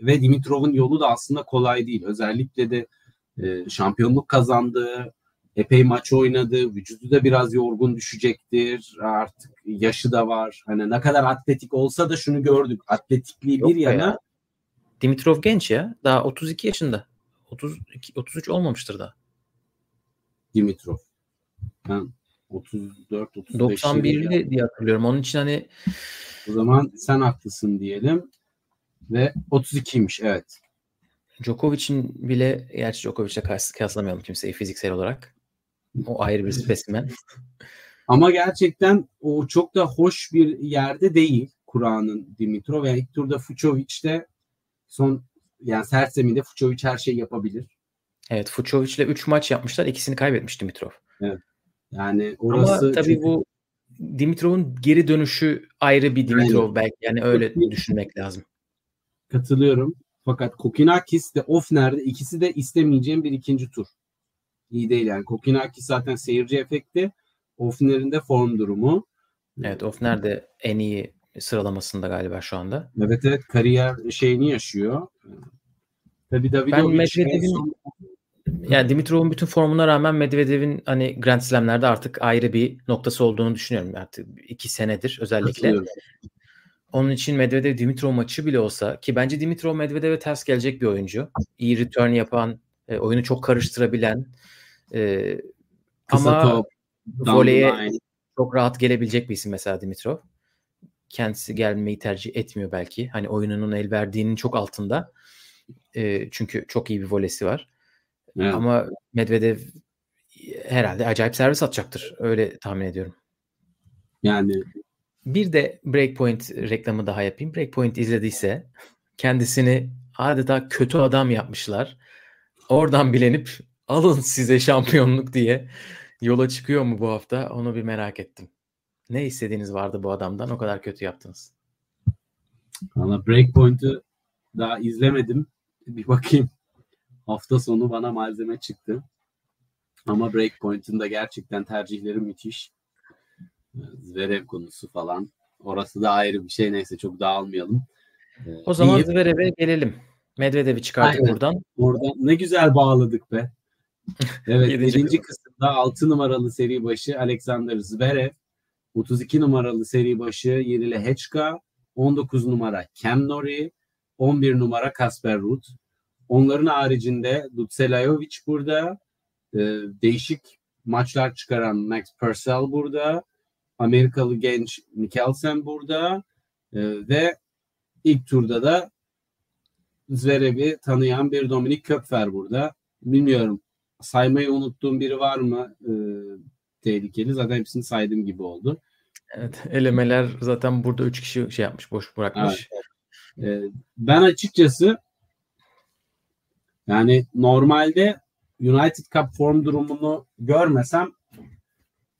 ve Dimitrov'un yolu da aslında kolay değil. Özellikle de e, şampiyonluk kazandı, epey maç oynadı, vücudu da biraz yorgun düşecektir. Artık yaşı da var. Hani ne kadar atletik olsa da şunu gördük. Atletikliği Yok bir yana ya. Dimitrov genç ya. Daha 32 yaşında. 32 33 olmamıştır daha. Dimitrov. Ben 34 35 91'li diye hatırlıyorum. Onun için hani O zaman sen haklısın diyelim. Ve 32'ymiş evet. Djokovic'in bile gerçi Djokovic'le kıyas- kıyaslamayalım kimseyi fiziksel olarak. O ayrı bir spesimen. Ama gerçekten o çok da hoş bir yerde değil Kur'an'ın Dimitrov. Yani ilk turda Fucovic de son yani sert zeminde Fucovic her şeyi yapabilir. Evet Fucovic ile 3 maç yapmışlar. ikisini kaybetmiş Dimitrov. Evet. Yani orası Ama tabii çünkü... bu Dimitrov'un geri dönüşü ayrı bir Dimitrov Aynen. belki. Yani öyle düşünmek lazım. Katılıyorum. Fakat Kokinakis de Ofner'de ikisi de istemeyeceğim bir ikinci tur. İyi değil yani. Kokinakis zaten seyirci efekti. Ofner'in de form durumu. Evet Ofner de en iyi sıralamasında galiba şu anda. Evet evet kariyer şeyini yaşıyor. Tabii Davidovic ben Medvedev'in son... yani Dimitrov'un bütün formuna rağmen Medvedev'in hani Grand Slam'lerde artık ayrı bir noktası olduğunu düşünüyorum. Artık iki senedir özellikle. Onun için Medvedev Dimitrov maçı bile olsa ki bence Dimitrov Medvedev'e ters gelecek bir oyuncu. İyi return yapan, e, oyunu çok karıştırabilen e, ama top, voleye çok rahat gelebilecek bir isim mesela Dimitrov. Kendisi gelmeyi tercih etmiyor belki. Hani oyununun el verdiğinin çok altında. E, çünkü çok iyi bir volesi var. Evet. Ama Medvedev herhalde acayip servis atacaktır. Öyle tahmin ediyorum. Yani bir de Breakpoint reklamı daha yapayım. Breakpoint izlediyse kendisini adeta kötü adam yapmışlar. Oradan bilenip alın size şampiyonluk diye yola çıkıyor mu bu hafta onu bir merak ettim. Ne istediğiniz vardı bu adamdan o kadar kötü yaptınız. Valla Breakpoint'ı daha izlemedim. Bir bakayım. Hafta sonu bana malzeme çıktı. Ama Breakpoint'ın da gerçekten tercihleri müthiş. Zverev konusu falan. Orası da ayrı bir şey. Neyse çok dağılmayalım. Ee, o zaman iyi. Zverev'e gelelim. Medvedev'i çıkardık Aynen. buradan. Oradan ne güzel bağladık be. Evet birinci kısımda 6 numaralı seri başı Alexander Zverev, 32 numaralı seri başı Yerile Hechka, 19 numara Cam Norrie, 11 numara Kasper Ruud. Onların haricinde Dutselajovic burada, e, değişik maçlar çıkaran Max Purcell burada, Amerikalı genç Mikkelsen burada e, ve ilk turda da Zverev'i tanıyan bir Dominik Köpfer burada. Bilmiyorum saymayı unuttuğum biri var mı e, tehlikeli? Zaten hepsini saydığım gibi oldu. Evet elemeler zaten burada 3 kişi şey yapmış boş bırakmış. Evet. E, ben açıkçası yani normalde United Cup form durumunu görmesem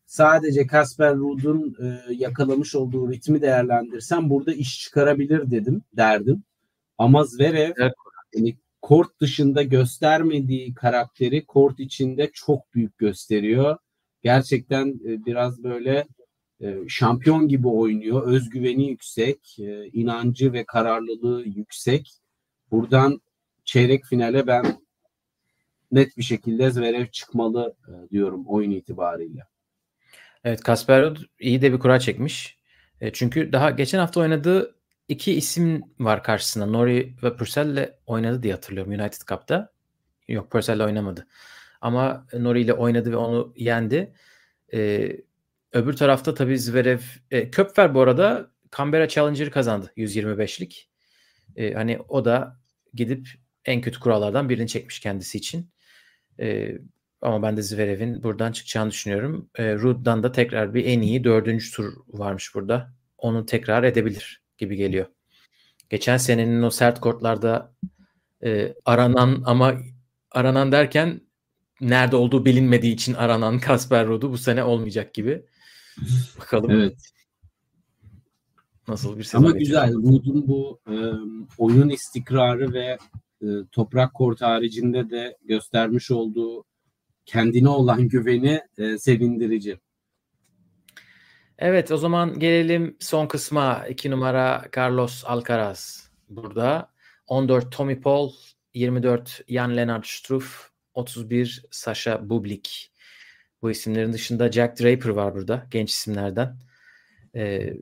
sadece Kasper Ruud'un e, yakalamış olduğu ritmi değerlendirsem burada iş çıkarabilir dedim derdim. Ama Zverev evet. yani kort dışında göstermediği karakteri kort içinde çok büyük gösteriyor. Gerçekten e, biraz böyle e, şampiyon gibi oynuyor. Özgüveni yüksek, e, inancı ve kararlılığı yüksek. Buradan çeyrek finale ben net bir şekilde Zverev çıkmalı diyorum oyun itibariyle. Evet Kasper iyi de bir kura çekmiş. Çünkü daha geçen hafta oynadığı iki isim var karşısında. Nori ve Purcell'le oynadı diye hatırlıyorum United Cup'ta. Yok Purcell'le oynamadı. Ama Nori ile oynadı ve onu yendi. E, öbür tarafta tabii Zverev e, Köpfer bu arada Canberra Challenger'ı kazandı 125'lik. E, hani o da gidip en kötü kurallardan birini çekmiş kendisi için. E, ama ben de Zverev'in buradan çıkacağını düşünüyorum. E, Rud'dan da tekrar bir en iyi dördüncü tur varmış burada. Onu tekrar edebilir gibi geliyor. Geçen senenin o sert kortlarda e, aranan ama aranan derken nerede olduğu bilinmediği için aranan Kasper Rud'u bu sene olmayacak gibi. Bakalım. Evet. Nasıl bir sezon Ama güzel. Rud'un bu e, oyun istikrarı ve e, toprak kort haricinde de göstermiş olduğu kendine olan güveni e, sevindirici. Evet o zaman gelelim son kısma. 2 numara Carlos Alcaraz burada. 14 Tommy Paul, 24 Jan Lennart Struff, 31 Sasha Bublik. Bu isimlerin dışında Jack Draper var burada genç isimlerden. Ee,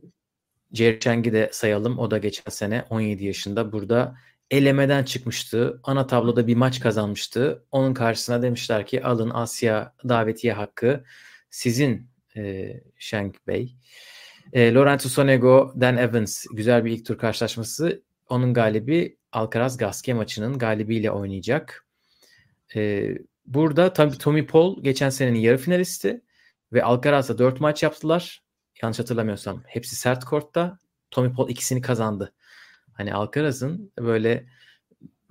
Jerry Chang'i de sayalım. O da geçen sene 17 yaşında burada elemeden çıkmıştı. Ana tabloda bir maç kazanmıştı. Onun karşısına demişler ki alın Asya davetiye hakkı sizin e, Shank Bey. E, Lorenzo Sonego, Dan Evans güzel bir ilk tur karşılaşması. Onun galibi Alcaraz Gasquet maçının galibiyle oynayacak. E, burada tabii Tommy Paul geçen senenin yarı finalisti ve Alcaraz'la 4 maç yaptılar. Yanlış hatırlamıyorsam hepsi sert kortta. Tommy Paul ikisini kazandı. Hani Alcaraz'ın böyle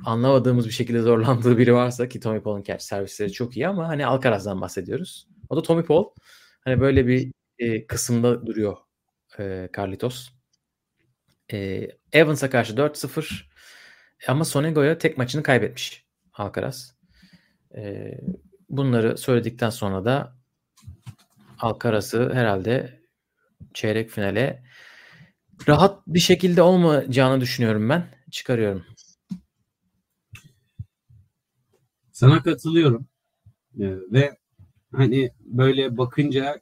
anlamadığımız bir şekilde zorlandığı biri varsa ki Tommy Paul'un servisleri çok iyi ama hani Alcaraz'dan bahsediyoruz. O da Tommy Paul. Hani böyle bir e, kısımda duruyor e, Carlitos. E, Evans'a karşı 4-0 ama Sonego'ya tek maçını kaybetmiş Alcaraz. E, bunları söyledikten sonra da Alcaraz'ı herhalde çeyrek finale rahat bir şekilde olmayacağını düşünüyorum ben. Çıkarıyorum. Sana katılıyorum. Ee, ve hani böyle bakınca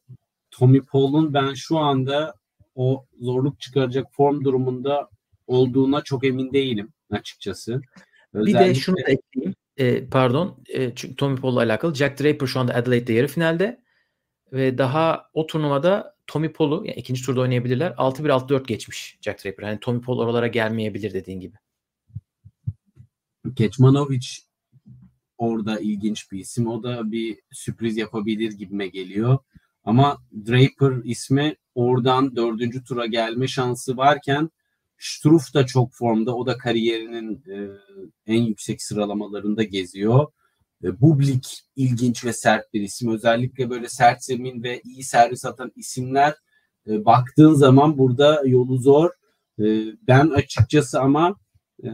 Tommy Paul'un ben şu anda o zorluk çıkaracak form durumunda olduğuna çok emin değilim açıkçası. Özellikle... Bir de şunu da ekleyeyim. E, pardon. E, çünkü Tommy Paul'la alakalı. Jack Draper şu anda Adelaide'de yarı finalde ve daha o turnuvada Tommy Paul'u yani ikinci turda oynayabilirler. 6-1 6-4 geçmiş Jack Draper. Yani Tommy Paul oralara gelmeyebilir dediğin gibi. Keçmanovic orada ilginç bir isim. O da bir sürpriz yapabilir gibime geliyor. Ama Draper ismi oradan dördüncü tura gelme şansı varken Struff da çok formda. O da kariyerinin e, en yüksek sıralamalarında geziyor. E, Bublik ilginç ve sert bir isim. Özellikle böyle sert zemin ve iyi servis atan isimler e, baktığın zaman burada yolu zor. E, ben açıkçası ama e,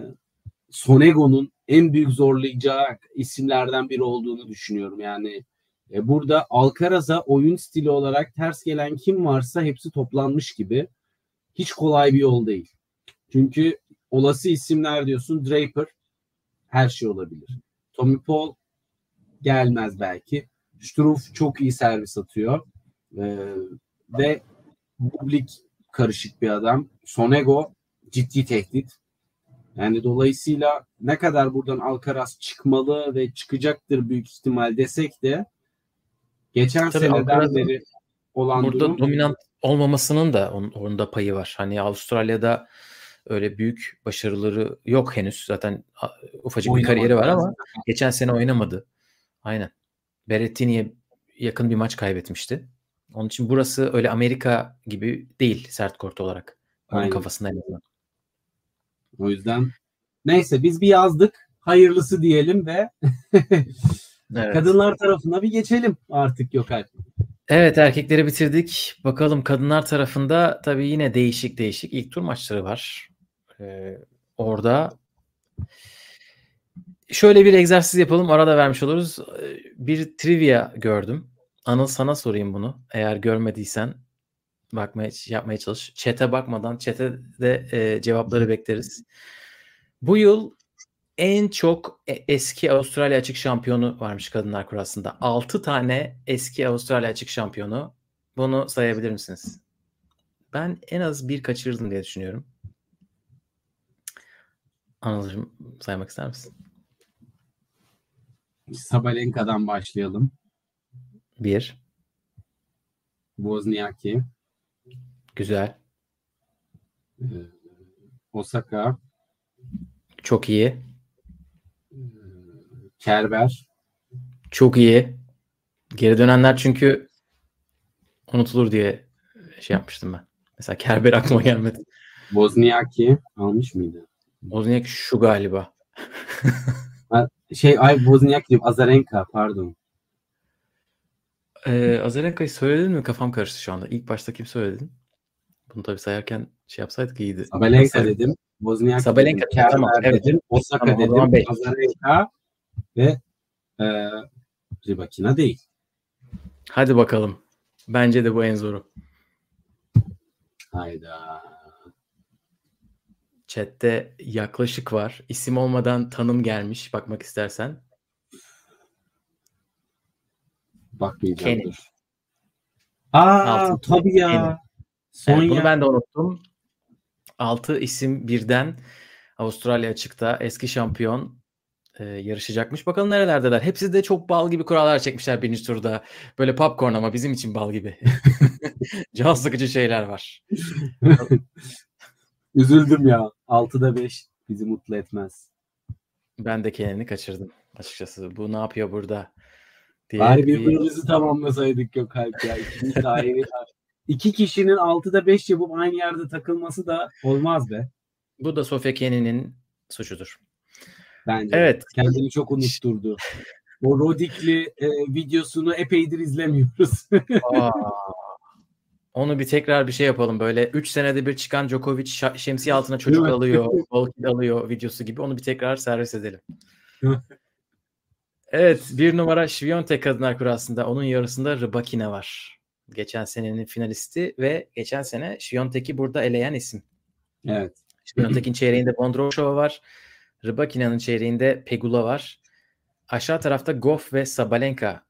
Sonego'nun en büyük zorlayacağı isimlerden biri olduğunu düşünüyorum. Yani e, burada Alcaraz'a oyun stili olarak ters gelen kim varsa hepsi toplanmış gibi. Hiç kolay bir yol değil. Çünkü olası isimler diyorsun Draper her şey olabilir. Tommy Paul gelmez belki. Struff çok iyi servis atıyor. Ee, ve Bublik karışık bir adam. Sonego ciddi tehdit. Yani dolayısıyla ne kadar buradan Alcaraz çıkmalı ve çıkacaktır büyük ihtimal desek de geçen Tabii seneden beri olan burada durum dominant olmamasının da onun, onun da payı var. Hani Avustralya'da öyle büyük başarıları yok henüz. Zaten ufacık oynamadı bir kariyeri var ama geçen sene oynamadı. Aynen. Berrettini'ye yakın bir maç kaybetmişti. Onun için burası öyle Amerika gibi değil sert kort olarak. Onun Aynen. kafasında en azından. O yüzden neyse biz bir yazdık. Hayırlısı diyelim ve evet. kadınlar tarafına bir geçelim artık yok artık. Evet erkekleri bitirdik. Bakalım kadınlar tarafında tabii yine değişik değişik ilk tur maçları var. Ee, orada şöyle bir egzersiz yapalım. Arada vermiş oluruz. Ee, bir trivia gördüm. Anıl sana sorayım bunu. Eğer görmediysen bakmaya yapmaya çalış. Çete bakmadan çete de e, cevapları bekleriz. Bu yıl en çok e, eski Avustralya açık şampiyonu varmış kadınlar kurasında. 6 tane eski Avustralya açık şampiyonu. Bunu sayabilir misiniz? Ben en az bir kaçırdım diye düşünüyorum. Anılcım saymak ister misin? Sabalenka'dan başlayalım. Bir. Wozniacki. Güzel. Ee, Osaka. Çok iyi. Ee, Kerber. Çok iyi. Geri dönenler çünkü unutulur diye şey yapmıştım ben. Mesela Kerber aklıma gelmedi. Wozniacki almış mıydı? Wozniacki şu galiba. şey ay Wozniacki diyorum. Azarenka pardon. Ee, Azarenka'yı söyledin mi? Kafam karıştı şu anda. İlk başta kim söyledin? Bunu tabii sayarken şey yapsaydık iyiydi. Sabalenka dedim. Wozniacki Sabalenka dedim. Tamam, evet. dedim. Osaka tamam, dedim. Azarenka ve e, Ribakina değil. Hadi bakalım. Bence de bu en zoru. Hayda. Chat'te yaklaşık var. İsim olmadan tanım gelmiş. Bakmak istersen. Bakmayacağım. Kenny. Aa Altın. tabii ya. Son evet, bunu ben de unuttum. 6 isim birden Avustralya açıkta eski şampiyon e, yarışacakmış. Bakalım nerelerdeler. Hepsi de çok bal gibi kurallar çekmişler birinci turda. Böyle popcorn ama bizim için bal gibi. Can sıkıcı şeyler var. Üzüldüm ya. 6'da 5 bizi mutlu etmez. Ben de kendini kaçırdım açıkçası. Bu ne yapıyor burada? diye. Bari birbirimizi bir... tamamlasaydık yok kalp ya. İkimiz de ayrı. İki kişinin 6'da 5 yapıp aynı yerde takılması da olmaz be. Bu da Sofya Kenny'nin suçudur. Bence. Evet. Kendini çok unutturdu. O Rodikli e, videosunu epeydir izlemiyoruz. Aa, onu bir tekrar bir şey yapalım. Böyle 3 senede bir çıkan Djokovic şemsiye altına çocuk alıyor, bol alıyor videosu gibi. Onu bir tekrar servis edelim. Evet. Bir numara Şviyontek Kadınlar Kurası'nda. Onun yarısında Rybakina var. Geçen senenin finalisti ve geçen sene Şviyontek'i burada eleyen isim. evet. Şviyontek'in çeyreğinde Bondroshova var. Rybakina'nın çeyreğinde Pegula var. Aşağı tarafta Goff ve Sabalenka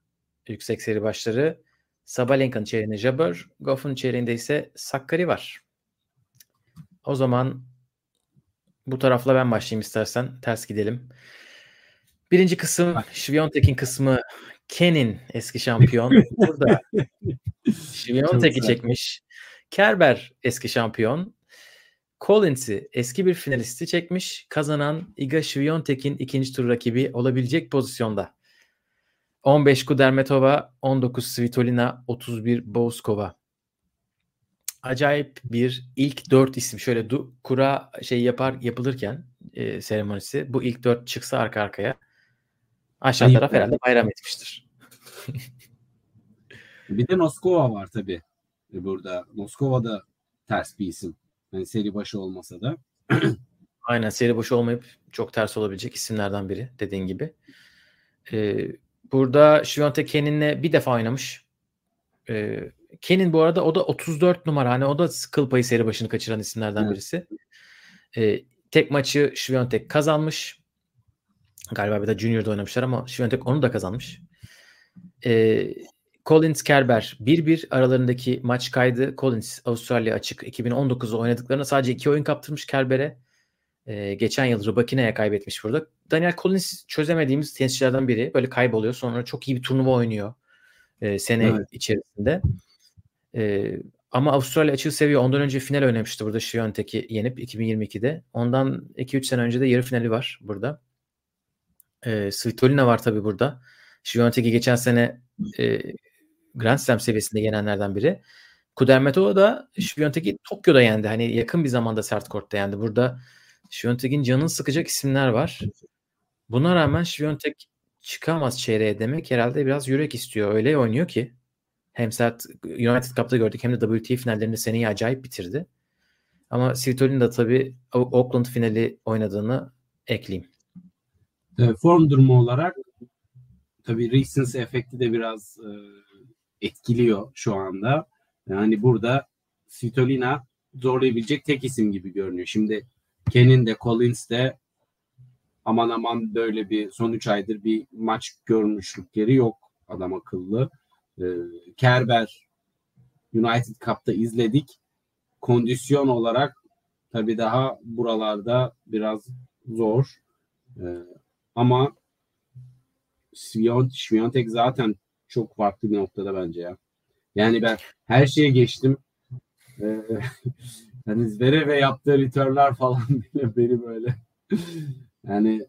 yüksek seri başları. Sabalenka'nın çeyreğinde Jabber, Goff'un çeyreğinde ise Sakkari var. O zaman bu tarafla ben başlayayım istersen. Ters gidelim. Birinci kısım Şviyontek'in kısmı Ken'in eski şampiyon. Burada Şviyontek'i güzel. çekmiş. Kerber eski şampiyon. Collins'i eski bir finalisti çekmiş. Kazanan Iga Świątek'in ikinci tur rakibi olabilecek pozisyonda. 15 Kudermetova, 19 Svitolina, 31 Bouskova. Acayip bir ilk dört isim. Şöyle du, kura şey yapar yapılırken e, seremonisi bu ilk dört çıksa arka arkaya aşağı Ayıp taraf herhalde bayram etmiştir. Bir de Noskova var tabii e, burada. Noskova da ters bir isim. Yani seri başı olmasa da. Aynen seri boş olmayıp çok ters olabilecek isimlerden biri dediğin gibi. Ee, burada Şivante Kenin'le bir defa oynamış. Ee, Kenin bu arada o da 34 numara. Hani o da kıl payı seri başını kaçıran isimlerden Evet. birisi. Ee, tek maçı Şivante kazanmış. Galiba bir de Junior'da oynamışlar ama Şivante onu da kazanmış. Ee, Collins Kerber 1-1 aralarındaki maç kaydı. Collins Avustralya açık 2019'da oynadıklarına sadece iki oyun kaptırmış Kerber'e. Ee, geçen yıl Rybakina'ya kaybetmiş burada. Daniel Collins çözemediğimiz tenisçilerden biri. Böyle kayboluyor. Sonra çok iyi bir turnuva oynuyor e, sene Evet. içerisinde. E, ama Avustralya açığı seviyor. Ondan önce final oynamıştı burada Świątek'i yenip 2022'de. Ondan 2-3 sene önce de yarı finali var burada. E, Svitolina var tabii burada. Świątek'i geçen sene e, Grand Slam seviyesinde yenenlerden biri. Kudermetova da Świątek'i Tokyo'da yendi. Hani yakın bir zamanda sert kortta yendi. Burada Świątek'in canını sıkacak isimler var. Buna rağmen Świątek çıkamaz çeyreğe demek herhalde biraz yürek istiyor. Öyle oynuyor ki hem sert United Cup'ta gördük hem de WTA finallerinde seneyi acayip bitirdi. Ama Svitolin de tabii Auckland finali oynadığını ekleyeyim. E, form durumu olarak tabii recency efekti de biraz e, etkiliyor şu anda. Yani burada Svitolina zorlayabilecek tek isim gibi görünüyor. Şimdi Ken'in de Collins de aman aman böyle bir son 3 aydır bir maç görmüşlükleri yok adam akıllı. E, Kerber United Cup'ta izledik. Kondisyon olarak tabii daha buralarda biraz zor. E, ama Svion, Sviontek zaten çok farklı bir noktada bence ya. Yani ben her şeye geçtim. Ee, yani Zverev ve yaptığı returnlar falan bile beni böyle yani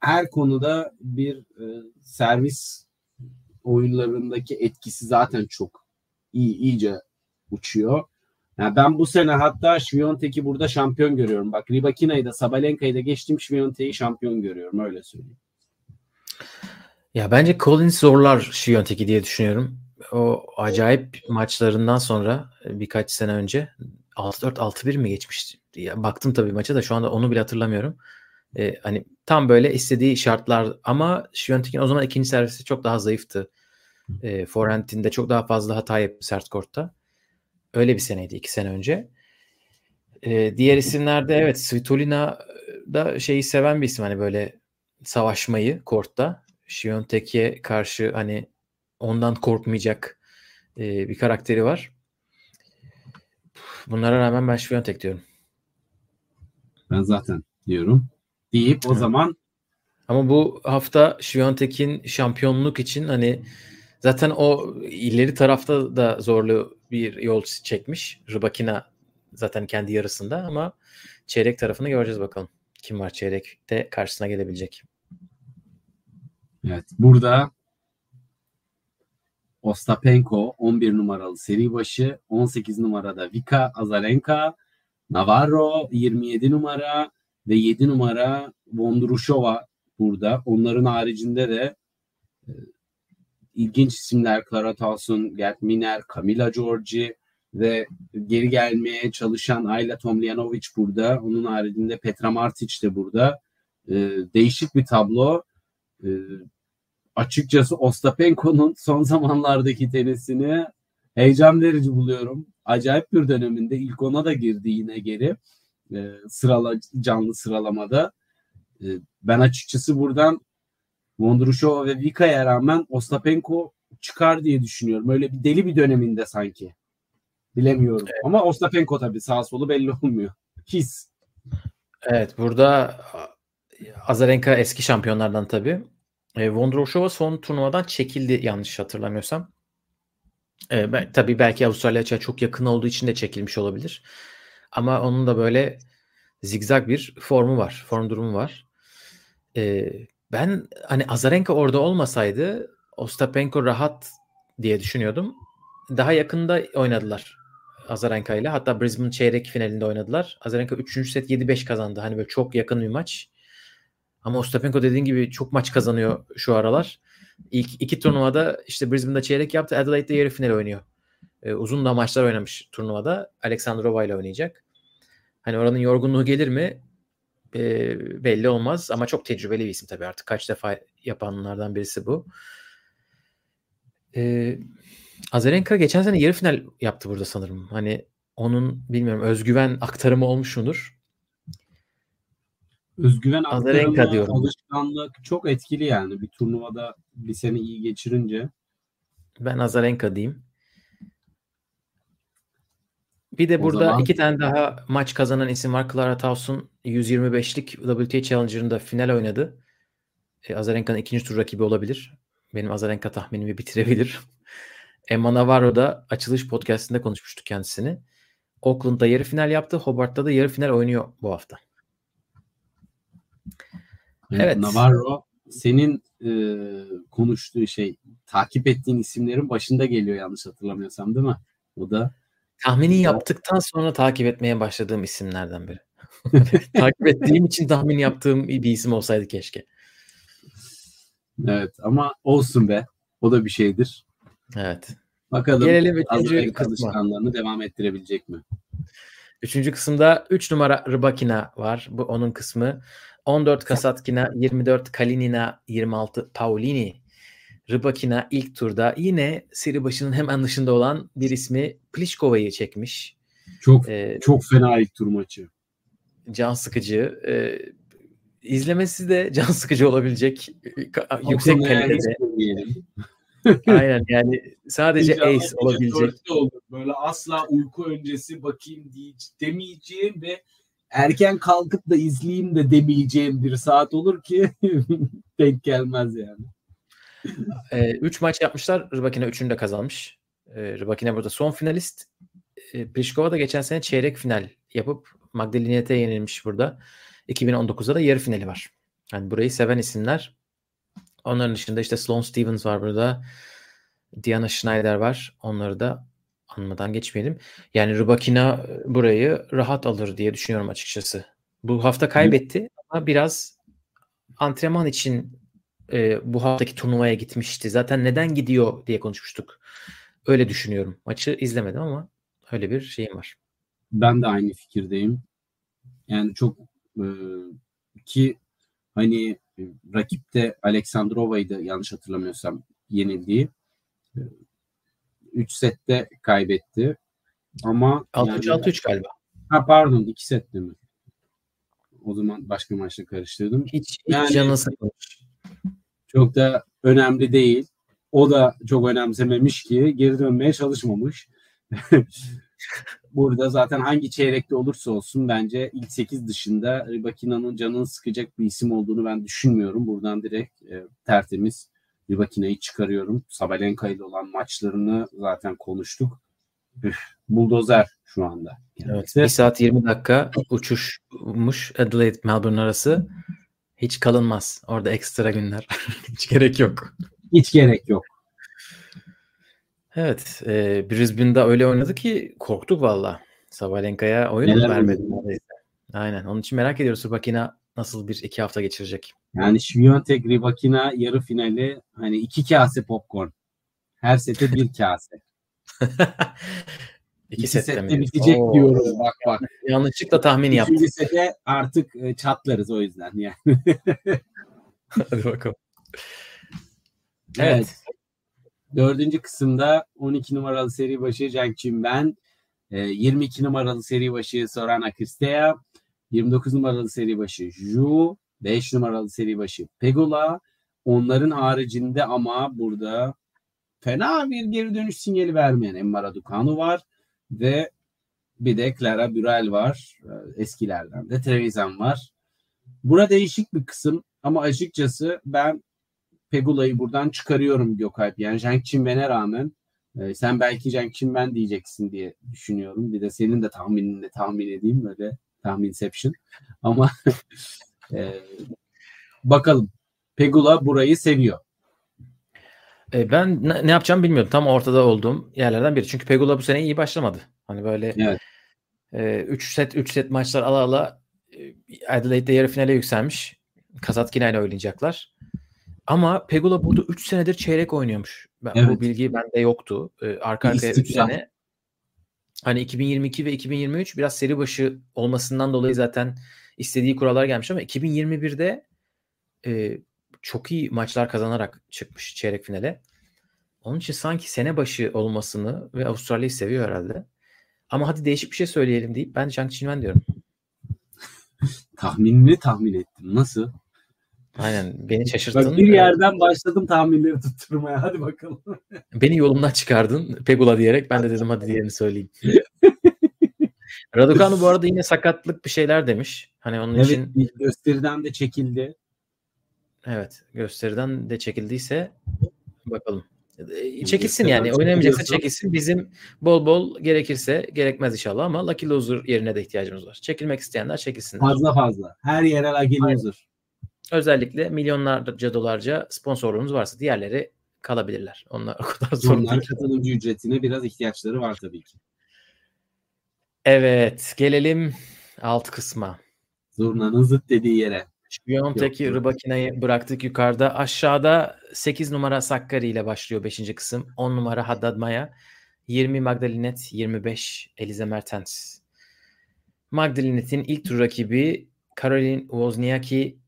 her konuda bir e, servis oyunlarındaki etkisi zaten çok iyi iyice uçuyor. Yani ben bu sene hatta Sviontek'i burada şampiyon görüyorum. Bak Rybakina'yı da Sabalenka'yı da geçtim Sviontek'i şampiyon görüyorum öyle söyleyeyim. Ya bence Collins zorlar Świątek'i diye düşünüyorum. O acayip maçlarından sonra e, birkaç sene önce 6-4 6-1 mi geçmişti? Ya baktım tabii maça da şu anda onu bile hatırlamıyorum. Ee, hani tam böyle istediği şartlar ama Świątek'in o zaman ikinci servisi çok daha zayıftı. E, forehand'inde çok daha fazla hata yaptı sert kortta. Öyle bir seneydi iki sene önce. Ee, diğer isimlerde evet Svitolina da şeyi seven bir isim hani böyle savaşmayı kortta. Świątek'e karşı hani ondan korkmayacak e, bir karakteri var. Bunlara rağmen ben Świątek diyorum. Ben zaten diyorum. Deyip o Evet. zaman Ama bu hafta Świątek'in şampiyonluk için hani zaten o ileri tarafta da zorlu bir yol çekmiş. Rybakina zaten kendi yarısında ama çeyrek tarafını göreceğiz bakalım. Kim var çeyrekte karşısına gelebilecek. evet burada Ostapenko 11 numaralı seri başı, 18 numarada Vika Azarenka, Navarro 27 numara, ve 7 numara Vondrushova burada. Onların haricinde de e, ilginç isimler Clara Towson, Gert Miner, Camila Giorgi ve geri gelmeye çalışan Ayla Tomljanovic burada. Onun haricinde Petra Martic de burada. E, değişik bir tablo. E, açıkçası Ostapenko'nun son zamanlardaki tenisini heyecan verici buluyorum. Acayip bir döneminde ilk ona da girdi yine geri. E, sırala, canlı sıralamada. E, ben açıkçası buradan Vondrushova ve Vika'ya rağmen Ostapenko çıkar diye düşünüyorum. Öyle bir deli bir döneminde sanki. Bilemiyorum. Evet. Ama Ostapenko tabii sağ solu belli olmuyor. His. Evet burada Azarenka eski şampiyonlardan tabii. E, Vondroshova son turnuvadan çekildi yanlış hatırlamıyorsam. E, ben, tabii belki Avustralya çok yakın olduğu için de çekilmiş olabilir. Ama onun da böyle zigzag bir formu var. Form durumu var. E, ben hani Azarenka orada olmasaydı Ostapenko rahat diye düşünüyordum. Daha yakında oynadılar Azarenka ile. Hatta Brisbane çeyrek finalinde oynadılar. Azarenka 3. set 7-5 kazandı. Hani böyle çok yakın bir maç. Ama Ostapenko dediğin gibi çok maç kazanıyor şu aralar. İlk iki turnuvada işte Brisbane'da çeyrek yaptı. Adelaide'de yarı final oynuyor. Ee, uzun da maçlar oynamış turnuvada. Alexandrova ile oynayacak. Hani oranın yorgunluğu gelir mi? Ee, belli olmaz ama çok tecrübeli bir isim tabii artık. Kaç defa yapanlardan birisi bu. Ee, Azarenka geçen sene yarı final yaptı burada sanırım. Hani onun bilmiyorum özgüven aktarımı olmuş mudur? Özgüven aktarımı, diyorum. alışkanlık çok etkili yani. Bir turnuvada bir sene iyi geçirince. Ben Azarenka diyeyim. Bir de o burada zaman... iki tane daha maç kazanan isim var. Clara Towson 125'lik WTA Challenger'ında final oynadı. E, Azarenka'nın ikinci tur rakibi olabilir. Benim Azarenka tahminimi bitirebilir. Emma Navarro da açılış podcastinde konuşmuştuk kendisini. Oakland'da yarı final yaptı. Hobart'ta da yarı final oynuyor bu hafta. Evet. Navarro senin e, konuştuğu şey takip ettiğin isimlerin başında geliyor yanlış hatırlamıyorsam değil mi? O da tahmini yaptıktan sonra takip etmeye başladığım isimlerden biri. takip ettiğim için tahmin yaptığım bir isim olsaydı keşke. Evet ama olsun be. O da bir şeydir. Evet. Bakalım Gelelim üçüncü kısma. devam ettirebilecek mi? Üçüncü kısımda 3 numara Rybakina var. Bu onun kısmı. 14 Kasatkina, 24 Kalinina, 26 Paulini. Rybakina ilk turda yine seri başının hemen dışında olan bir ismi Pliškova'yı çekmiş. Çok ee, çok fena ilk tur maçı. Can sıkıcı. Ee, izlemesi de can sıkıcı olabilecek yüksek kalitede. Aynen yani sadece ace olabilecek. Olur. Böyle asla uyku öncesi bakayım diye demeyeceğim ve erken kalkıp da izleyeyim de demeyeceğim bir saat olur ki denk gelmez yani. 3 e, üç maç yapmışlar. Rybakina 3'ünü de kazanmış. E, Rybakina burada son finalist. E, Pliskova da geçen sene çeyrek final yapıp Magdalenet'e yenilmiş burada. 2019'da da yarı finali var. Yani burayı seven isimler. Onların dışında işte Sloane Stevens var burada. Diana Schneider var. Onları da anmadan geçmeyelim. Yani Rybakina burayı rahat alır diye düşünüyorum açıkçası. Bu hafta kaybetti ama biraz antrenman için e, bu haftaki turnuvaya gitmişti. Zaten neden gidiyor diye konuşmuştuk. Öyle düşünüyorum. Maçı izlemedim ama öyle bir şeyim var. Ben de aynı fikirdeyim. Yani çok e, ki hani rakip de Aleksandrova'ydı yanlış hatırlamıyorsam yenildiği. 3 sette kaybetti. Ama 6-3 yani, 6-3 galiba. Ha pardon 2 sette mi? O zaman başka maçla karıştırdım. Hiç, hiç yani, canı sıkılmış. Çok da önemli değil. O da çok önemsememiş ki geri dönmeye çalışmamış. Burada zaten hangi çeyrekte olursa olsun bence ilk 8 dışında Rybakina'nın canını sıkacak bir isim olduğunu ben düşünmüyorum. Buradan direkt e, tertemiz Rybakina'yı çıkarıyorum. Sabalenka ile olan maçlarını zaten konuştuk. Üf, buldozer şu anda. Evet, 1 saat 20 dakika uçuşmuş Adelaide Melbourne arası. Hiç kalınmaz. Orada ekstra günler. Hiç gerek yok. Hiç gerek yok. Evet. E, Brisbane'da öyle oynadı ki korktuk valla. Sabalenka'ya oyun Neler vermedi neredeyse. Aynen. Onun için merak ediyoruz Rybakina nasıl bir iki hafta geçirecek. Yani Świątek Rybakina yarı finali hani iki kase popcorn. Her sete bir kase. İki, İki sette, sette bitecek Oo. diyorum. Bak bak. Yanlışlıkla tahmin yaptım. Üçüncü sete artık e, çatlarız o yüzden yani. Hadi bakalım. Evet. Evet. Dördüncü kısımda 12 numaralı seri başı Qinwen, e, 22 numaralı seri başı Sorana Cristea, 29 numaralı seri başı Zhu, 5 numaralı seri başı Pegula. Onların haricinde ama burada fena bir geri dönüş sinyali vermeyen Emma Raducanu var ve bir de Clara Burel var. E, Eskilerden de Trevisan var. Bura değişik bir kısım ama açıkçası ben Pegula'yı buradan çıkarıyorum Gökalp. Yani Zhang Qinwen'e rağmen e, sen belki Zhang Qinwen diyeceksin diye düşünüyorum. Bir de senin de tahminini tahmin edeyim böyle tahminception. Ama e, bakalım. Pegula burayı seviyor. E, ben ne, ne yapacağımı bilmiyordum. Tam ortada olduğum yerlerden biri. Çünkü Pegula bu sene iyi başlamadı. Hani böyle Evet. 3 set 3 set maçlar ala ala e, Adelaide'de yarı finale yükselmiş. Kazatkina ile oynayacaklar. Ama Pegula burada 3 senedir çeyrek oynuyormuş. Ben, Bu Evet. bilgi bende yoktu. E, arka arkaya 3 İstikrar. sene. Hani 2022 ve 2023 biraz seri başı olmasından dolayı zaten istediği kurallar gelmiş ama 2021'de e, çok iyi maçlar kazanarak çıkmış çeyrek finale. Onun için sanki sene başı olmasını ve Avustralya'yı seviyor herhalde. Ama hadi değişik bir şey söyleyelim deyip ben Zhang Qinwen diyorum. Tahminini tahmin ettim. Nasıl? Aynen beni şaşırttın. Bak bir Ee, yerden başladım tahminleri tutturmaya. Hadi bakalım. Beni yolumdan çıkardın Pegula diyerek ben de dedim hadi diğerini söyleyeyim. Raducanu bu arada yine sakatlık bir şeyler demiş. Hani onun Evet için gösteriden de çekildi. Evet gösteriden de çekildiyse bakalım. Ee, Çekilsin yani oynamayacaksa çekilsin. Bizim bol bol gerekirse gerekmez inşallah ama Lucky Loser yerine de ihtiyacımız var. Çekilmek isteyenler çekilsinler. Fazla fazla. Her yere Lucky Loser. Özellikle milyonlarca dolarca sponsorluğunuz varsa diğerleri kalabilirler. Onlar o kadar sorun Onlar katılımcı ücretine biraz ihtiyaçları var tabii ki. Evet gelelim alt kısma. Zurnanın zıt dediği yere. Şpiyon'taki Yok. Rybakina'yı bıraktık yukarıda. Aşağıda 8 numara Sakkari ile başlıyor 5. kısım. 10 numara Haddad Maya. 20 Magdalinet, 25 Elize Mertens. Magdalinet'in ilk tur rakibi Caroline Wozniacki.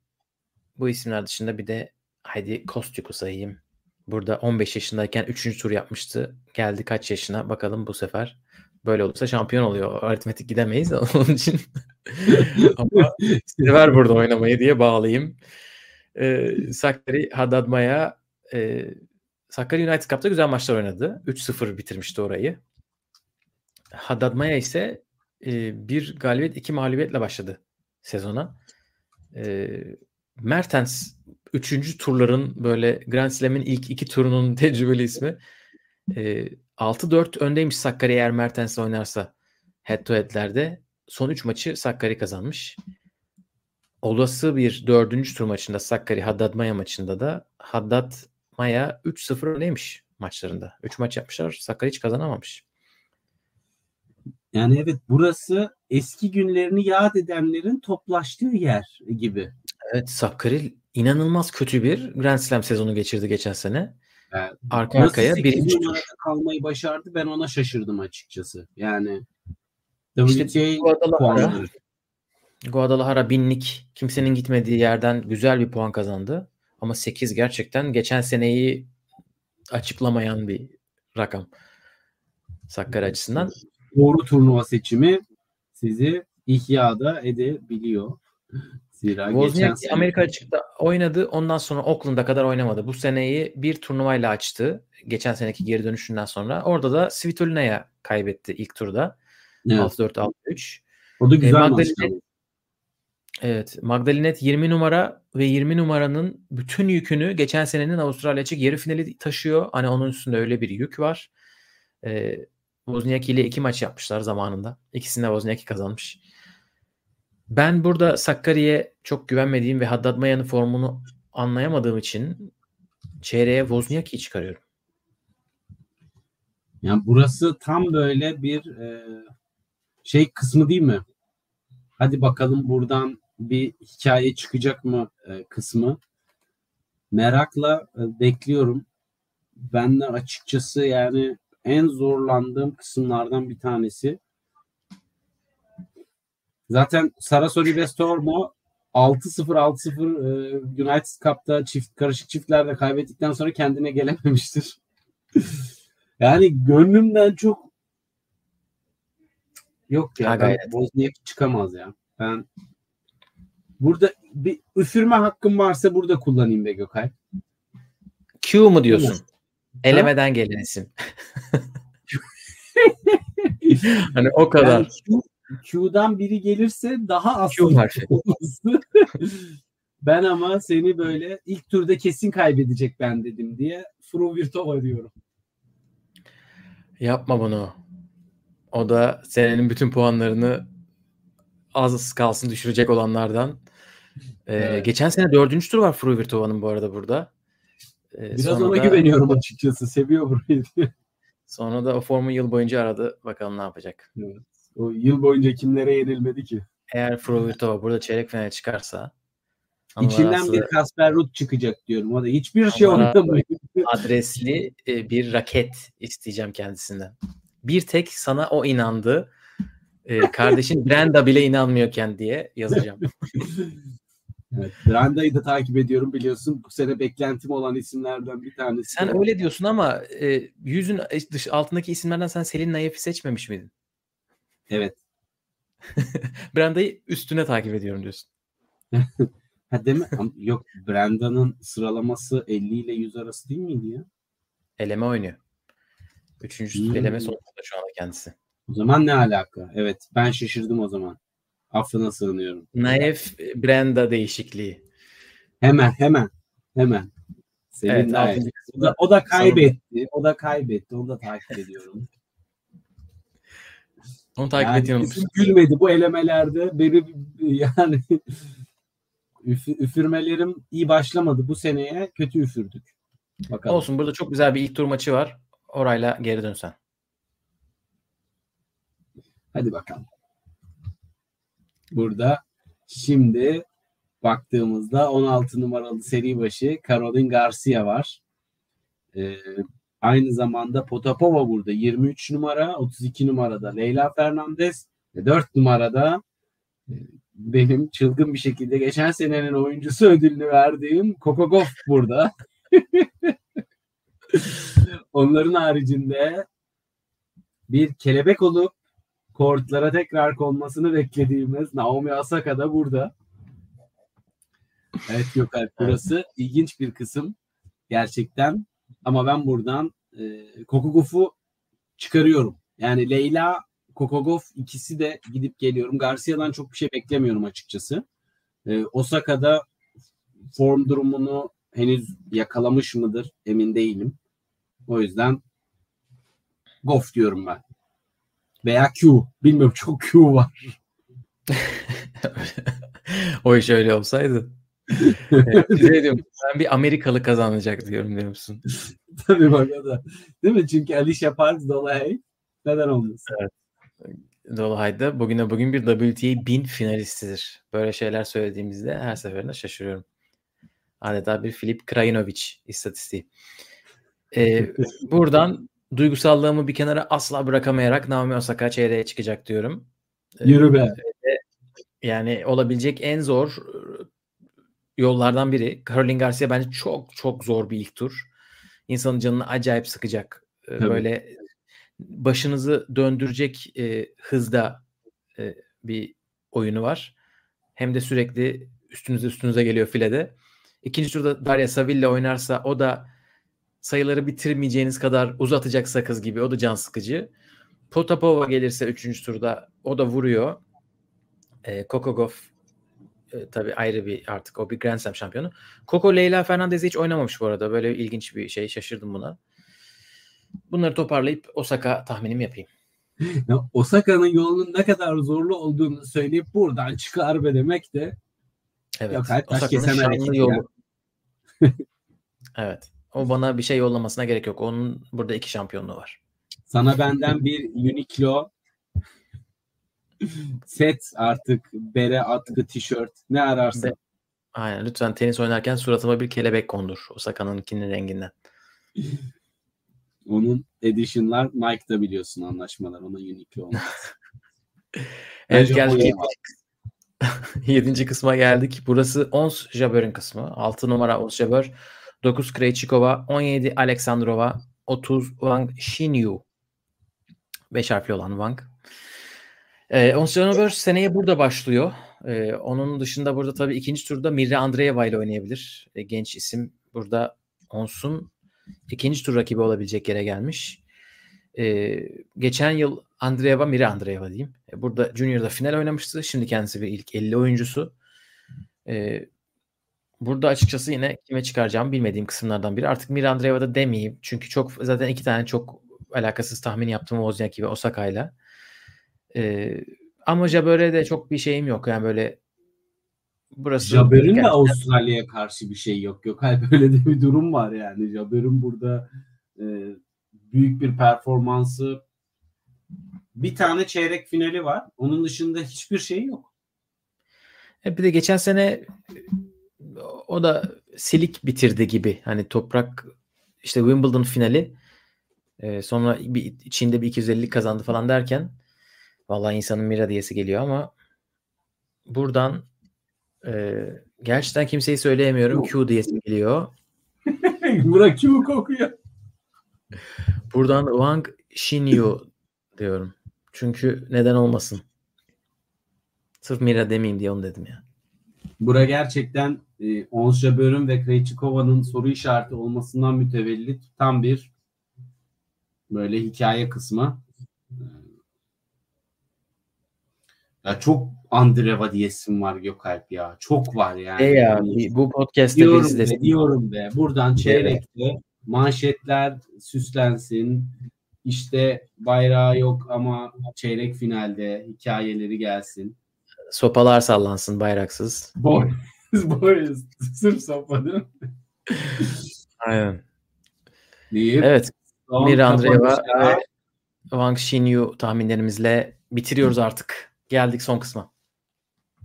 Bu isimler dışında bir de haydi Kostyuk'u sayayım. Burada 15 yaşındayken 3. tur yapmıştı. Geldi kaç yaşına bakalım bu sefer. Böyle olursa şampiyon oluyor. Aritmetik gidemeyiz onun için. Ama sever burada oynamayı diye bağlayayım. Ee, Sakkari Haddad Maya e, Sakkari United Cup'ta güzel maçlar oynadı. 3-0 bitirmişti orayı. Haddad Maya ise e, bir galibiyet iki mağlubiyetle başladı sezona. E, Mertens 3. turların böyle Grand Slam'in ilk iki turunun tecrübeli ismi. E, 6-4 öndeymiş Sakkari eğer Mertens oynarsa head to head'lerde. Son 3 maçı Sakkari kazanmış. Olası bir dördüncü tur maçında Sakkari Haddad Maya maçında da Haddad Maya 3-0 öndeymiş maçlarında. 3 maç yapmışlar. Sakkari hiç kazanamamış. Yani evet burası eski günlerini yad edenlerin toplaştığı yer gibi. Evet Sakkari inanılmaz kötü bir Grand Slam sezonu geçirdi geçen sene. Evet. Arka arkaya 8 birinci tur. kalmayı başardı ben ona şaşırdım açıkçası. Yani WTA Guadalajara, puanları. Guadalajara binlik kimsenin gitmediği yerden güzel bir puan kazandı. Ama 8 gerçekten geçen seneyi açıklamayan bir rakam. Sakkari açısından. Doğru turnuva seçimi sizi ihyada edebiliyor. Zira geçen Wozniacki sene Amerika açıkta oynadı. Ondan sonra Oakland'a kadar oynamadı. Bu seneyi bir turnuvayla açtı. Geçen seneki geri dönüşünden sonra. Orada da Svitolina'ya kaybetti ilk turda. Evet, 6-4 6-3. o da güzel E, maçtı. Magdalene- Evet. Magdalinet 20 numara ve 20 numaranın bütün yükünü geçen senenin Avustralya açık yarı finali taşıyor. Hani onun üstünde öyle bir yük var. Ee, Wozniacki ile iki maç yapmışlar zamanında. İkisinde Wozniacki kazanmış. Ben burada Sakkari'ye çok güvenmediğim ve Haddad Maya'nın formunu anlayamadığım için çeyreğe Wozniacki'yi çıkarıyorum. Yani burası tam böyle bir e, şey kısmı değil mi? hadi bakalım buradan bir hikaye çıkacak mı e, kısmı. Merakla e, bekliyorum. Ben de açıkçası yani en zorlandığım kısımlardan bir tanesi. Zaten Sarasori ve Stormo 6-0 6-0 e, United Cup'ta çift karışık çiftlerde kaybettikten sonra kendine gelememiştir. yani gönlümden çok yok ya. Ben Bosniak çıkamaz ya. Ben burada bir üfürme hakkım varsa burada kullanayım be Gökay. Q mu diyorsun? Elemeden ha? gelen isim. hani o kadar. Yani Q, Q'dan biri gelirse daha az Q harfi. ben ama seni böyle ilk turda kesin kaybedecek ben dedim diye Fruvirtova diyorum. Yapma bunu. O da senenin bütün puanlarını az kalsın düşürecek olanlardan. Ee, evet. Geçen sene dördüncü tur var Fruvirtova'nın bu arada burada. Ee, Biraz ona da, güveniyorum açıkçası. Seviyor burayı. sonra da o formu yıl boyunca aradı. Bakalım ne yapacak. Evet. O yıl boyunca kimlere yenilmedi ki? Eğer Fruvirtova burada çeyrek finale çıkarsa İçinden bir Kasper Ruud çıkacak diyorum. O da hiçbir şey oynamıyor. Adresli e, bir raket isteyeceğim kendisinden. Bir tek sana o inandı. E, kardeşin Brenda bile inanmıyorken diye yazacağım. Evet, Branda'yı da takip ediyorum biliyorsun. Bu sene beklentim olan isimlerden bir tanesi. Sen öyle diyorsun ama e, yüzün dış altındaki isimlerden sen Selin Nayef'i seçmemiş miydin? Evet. Branda'yı üstüne takip ediyorum diyorsun. ha değil mi? Yok Branda'nın sıralaması 50 ile 100 arası değil miydi ya? Eleme oynuyor. Üçüncü hmm. eleme sonunda şu anda kendisi. O zaman ne alaka? Evet ben şaşırdım o zaman. Affına sığınıyorum. Naif Brenda değişikliği. Hemen hemen hemen. Senin evet, Naif. O da, o da kaybetti. Sonunda. O da kaybetti. Onu da takip ediyorum. Onu takip yani ediyorum. Gülmedi bu elemelerde. Benim yani üf, üfürmelerim iyi başlamadı. Bu seneye kötü üfürdük. Bakalım. Olsun burada çok güzel bir ilk tur maçı var. Orayla geri dönsen. Hadi bakalım. Burada şimdi baktığımızda 16 numaralı seri başı Caroline Garcia var. Ee, aynı zamanda Potapova burada 23 numara, 32 numarada Leyla Fernandez ve 4 numarada e, benim çılgın bir şekilde geçen senenin oyuncusu ödülünü verdiğim Kokogov burada. Onların haricinde bir kelebek olup kortlara tekrar konmasını beklediğimiz Naomi Osaka da burada. Evet Gökalp burası ilginç bir kısım gerçekten. Ama ben buradan e, Kokogof'u çıkarıyorum. Yani Leyla, Kokogov ikisi de gidip geliyorum. Garcia'dan çok bir şey beklemiyorum açıkçası. E, Osaka'da form durumunu henüz yakalamış mıdır emin değilim. O yüzden Goff diyorum ben. Veya Q. Bilmiyorum çok Q var. o iş öyle olsaydı. şey diyorum, ben bir Amerikalı kazanacak diyorum diyor musun? Tabii bak o da. Değil mi? Çünkü Alicia Parks Dolay neden olmasın? Evet. Dolay da bugüne bugün bir WTA 1000 finalistidir. Böyle şeyler söylediğimizde her seferinde şaşırıyorum. Adeta bir Filip Krajinovic istatistiği. Ee, buradan duygusallığımı bir kenara asla bırakamayarak Naomi Osaka çeyreğe çıkacak diyorum. Yürü be. Yani olabilecek en zor ıı, yollardan biri. Caroline Garcia bence çok çok zor bir ilk tur. İnsanın canını acayip sıkacak. Tabii. Böyle başınızı döndürecek e, hızda e, bir oyunu var. Hem de sürekli üstünüze üstünüze geliyor filede. İkinci turda Daria Saville oynarsa o da sayıları bitirmeyeceğiniz kadar uzatacak sakız gibi. O da can sıkıcı. Potapova gelirse 3. turda o da vuruyor. E, Kokogov e, tabii ayrı bir artık o bir Grand Slam şampiyonu. Coco Leyla Fernandez hiç oynamamış bu arada. Böyle ilginç bir şey. Şaşırdım buna. Bunları toparlayıp Osaka tahminimi yapayım. Osaka'nın yolunun ne kadar zorlu olduğunu söyleyip buradan çıkar be demek de Evet. Yok, Osaka'nın şanlı yolu. evet. O bana bir şey yollamasına gerek yok. Onun burada iki şampiyonluğu var. Sana benden bir Uniqlo Set artık bere, atkı, tişört ne ararsa. Aynen lütfen tenis oynarken suratıma bir kelebek kondur. Osaka'nınkinin renginden. Onun edition'lar Nike'da biliyorsun anlaşmalar. Ona unique olmaz. evet geldik. o Yedinci, yedinci kısma geldik. Burası Ons Jabber'ın kısmı. 6 numara Ons Jabber. 9 Krejcikova. 17 Aleksandrova. 30 Wang Xinyu. 5 harfli olan Wang. Ee, Ons seneye burada başlıyor. Ee, onun dışında burada tabii ikinci turda Mirra Andreeva ile oynayabilir. Ee, genç isim. Burada Ons'un ikinci tur rakibi olabilecek yere gelmiş. Ee, geçen yıl Andreeva, Mira Andreeva diyeyim. Burada Junior'da final oynamıştı. Şimdi kendisi bir ilk 50 oyuncusu. Ee, burada açıkçası yine kime çıkaracağımı bilmediğim kısımlardan biri. Artık Mira Andreeva'da demeyeyim. Çünkü çok zaten iki tane çok alakasız tahmin yaptım Wozniacki ve Osaka'yla. Ee, ama Jabber'e de çok bir şeyim yok. Yani böyle burası Jabber'in de Avustralya'ya karşı bir şey yok. Yok hayır böyle de bir durum var yani. Jabber'in burada e, büyük bir performansı bir tane çeyrek finali var. Onun dışında hiçbir şey yok. E bir de geçen sene o da silik bitirdi gibi. Hani toprak işte Wimbledon finali e, sonra bir, içinde bir 250 kazandı falan derken vallahi insanın mira diyesi geliyor ama buradan e, gerçekten kimseyi söyleyemiyorum. Q diyesi geliyor. Burak kimi kokuyor? Buradan Wang Xinyu diyorum. Çünkü neden olmasın? Sırf Mira demeyeyim diye onu dedim ya. Bura gerçekten e, Ons Jabber'in ve Krejcikova'nın soru işareti olmasından mütevellit tam bir böyle hikaye kısmı. E, Ya çok Andreva diyesim var Gökalp ya. Çok var yani. E ya Yani bu podcast'te diyorum be, desin. diyorum be. Buradan çeyrekte manşetler süslensin. İşte bayrağı yok ama çeyrek finalde hikayeleri gelsin. Sopalar sallansın bayraksız. Boy. Boy. Sırf sapadı. Aynen. Deyip Evet. son Mira Andreeva ve Wang Xinyu tahminlerimizle bitiriyoruz artık. Geldik son kısma.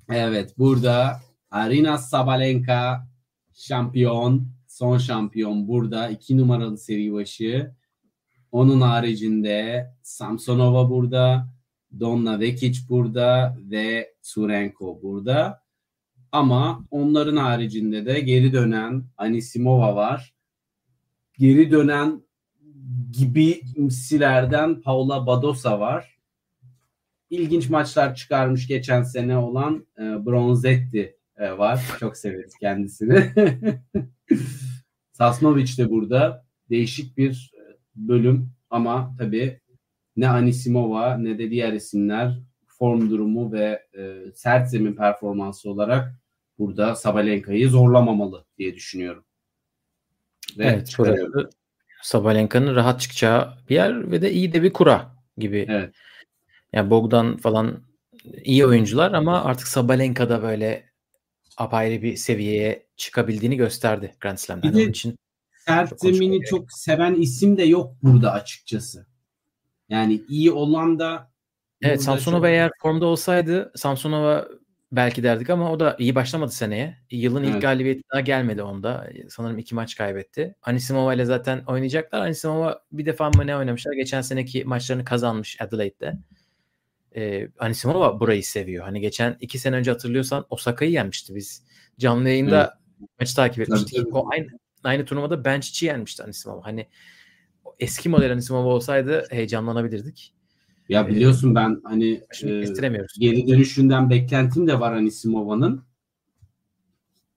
Evet burada Arina Sabalenka şampiyon. Son şampiyon burada. iki numaralı seri başı. Onun haricinde Samsonova burada. Donna Vekic burada ve Surenko burada. Ama onların haricinde de geri dönen Anisimova var. Geri dönen gibi imsilerden Paula Badosa var. İlginç maçlar çıkarmış geçen sene olan e, Bronzetti e, var. Çok severiz kendisini. Sasnovic de burada. Değişik bir e, bölüm ama tabii ne Anisimova ne de diğer isimler form durumu ve e, sert zemin performansı olarak burada Sabalenka'yı zorlamamalı diye düşünüyorum. Ve Evet, çıkarıyorum. burası Sabalenka'nın rahat çıkacağı bir yer ve de iyi de bir kura gibi. Evet. Yani Bogdan falan iyi oyuncular ama artık Sabalenka da böyle apayrı bir seviyeye çıkabildiğini gösterdi Grand Slam'den. Bir de Onun için sert Çok zemini gerek çok seven isim de yok burada açıkçası. Yani iyi olan da Evet Samsonova çok- eğer formda olsaydı Samsonova belki derdik ama o da iyi başlamadı seneye. Yılın ilk Evet. galibiyeti daha gelmedi onda. Sanırım iki maç kaybetti. Anisimova ile zaten oynayacaklar. Anisimova bir defa mı ne oynamışlar? Geçen seneki maçlarını kazanmış Adelaide'de. Ee, Anisimova burayı seviyor. Hani geçen iki sene önce hatırlıyorsan Osaka'yı yenmişti biz. Canlı yayında maçı takip etmiştik. tabii. O aynı aynı turnuvada Benchic'i yenmişti Anisimova. Hani eski model Anisimova olsaydı heyecanlanabilirdik. Ya biliyorsun ben hani e, geri dönüşünden beklentim de var Anisimova'nın.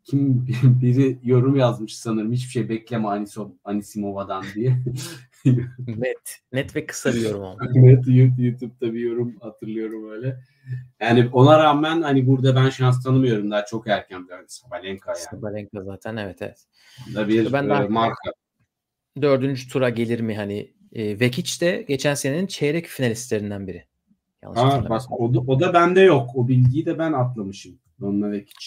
Kim biri yorum yazmış sanırım hiçbir şey bekleme Aniso, Anisimova'dan diye. Net. Net ve kısa bir yorum evet YouTube- YouTube'da bir yorum hatırlıyorum öyle. Yani ona rağmen hani burada ben şans tanımıyorum daha çok erken bir Sabalenka yani. Sabalenka zaten evet evet. Da bir Ben e, marka. Dördüncü tura gelir mi hani? E, Vekic de geçen senenin çeyrek finalistlerinden biri. Yanlış Ha, bak o da, o da bende yok. O bilgiyi de ben atlamışım. Donna Vekic.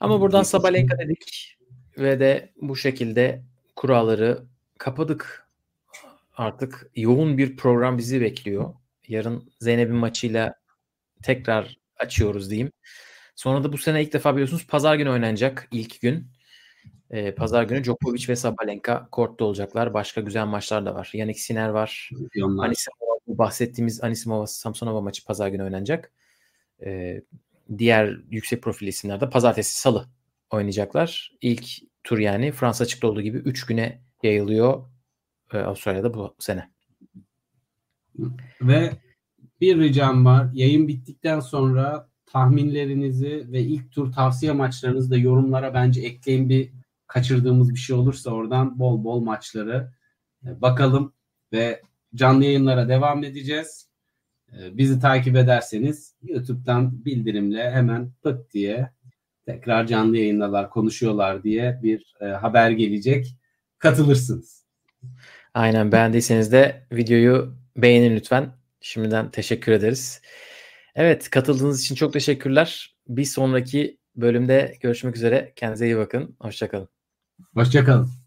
Ama buradan Sabalenka dedik ve de bu şekilde kuralları kapadık. Artık yoğun bir program bizi bekliyor. Yarın Zeynep'in maçıyla tekrar açıyoruz diyeyim. Sonra da bu sene ilk defa biliyorsunuz pazar günü oynanacak ilk gün. Ee, pazar günü Djokovic ve Sabalenka kortta olacaklar. Başka güzel maçlar da var. Yannick Sinner var. Anisimova, bahsettiğimiz Anisimova Samsonova maçı pazar günü oynanacak. Ee, diğer yüksek profil isimler de pazartesi salı oynayacaklar. İlk tur yani Fransa açıkta olduğu gibi 3 güne yayılıyor e, Avustralya'da bu sene. Ve bir ricam var. Yayın bittikten sonra tahminlerinizi ve ilk tur tavsiye maçlarınızı da yorumlara bence ekleyin bir kaçırdığımız bir şey olursa oradan bol bol maçları e, bakalım ve canlı yayınlara devam edeceğiz. E, bizi takip ederseniz YouTube'dan bildirimle hemen pıt diye tekrar canlı yayındalar konuşuyorlar diye bir e, haber gelecek. Katılırsınız. Aynen beğendiyseniz de videoyu beğenin lütfen. Şimdiden teşekkür ederiz. Evet katıldığınız için çok teşekkürler. Bir sonraki bölümde görüşmek üzere. Kendinize iyi bakın. Hoşçakalın. Hoşçakalın.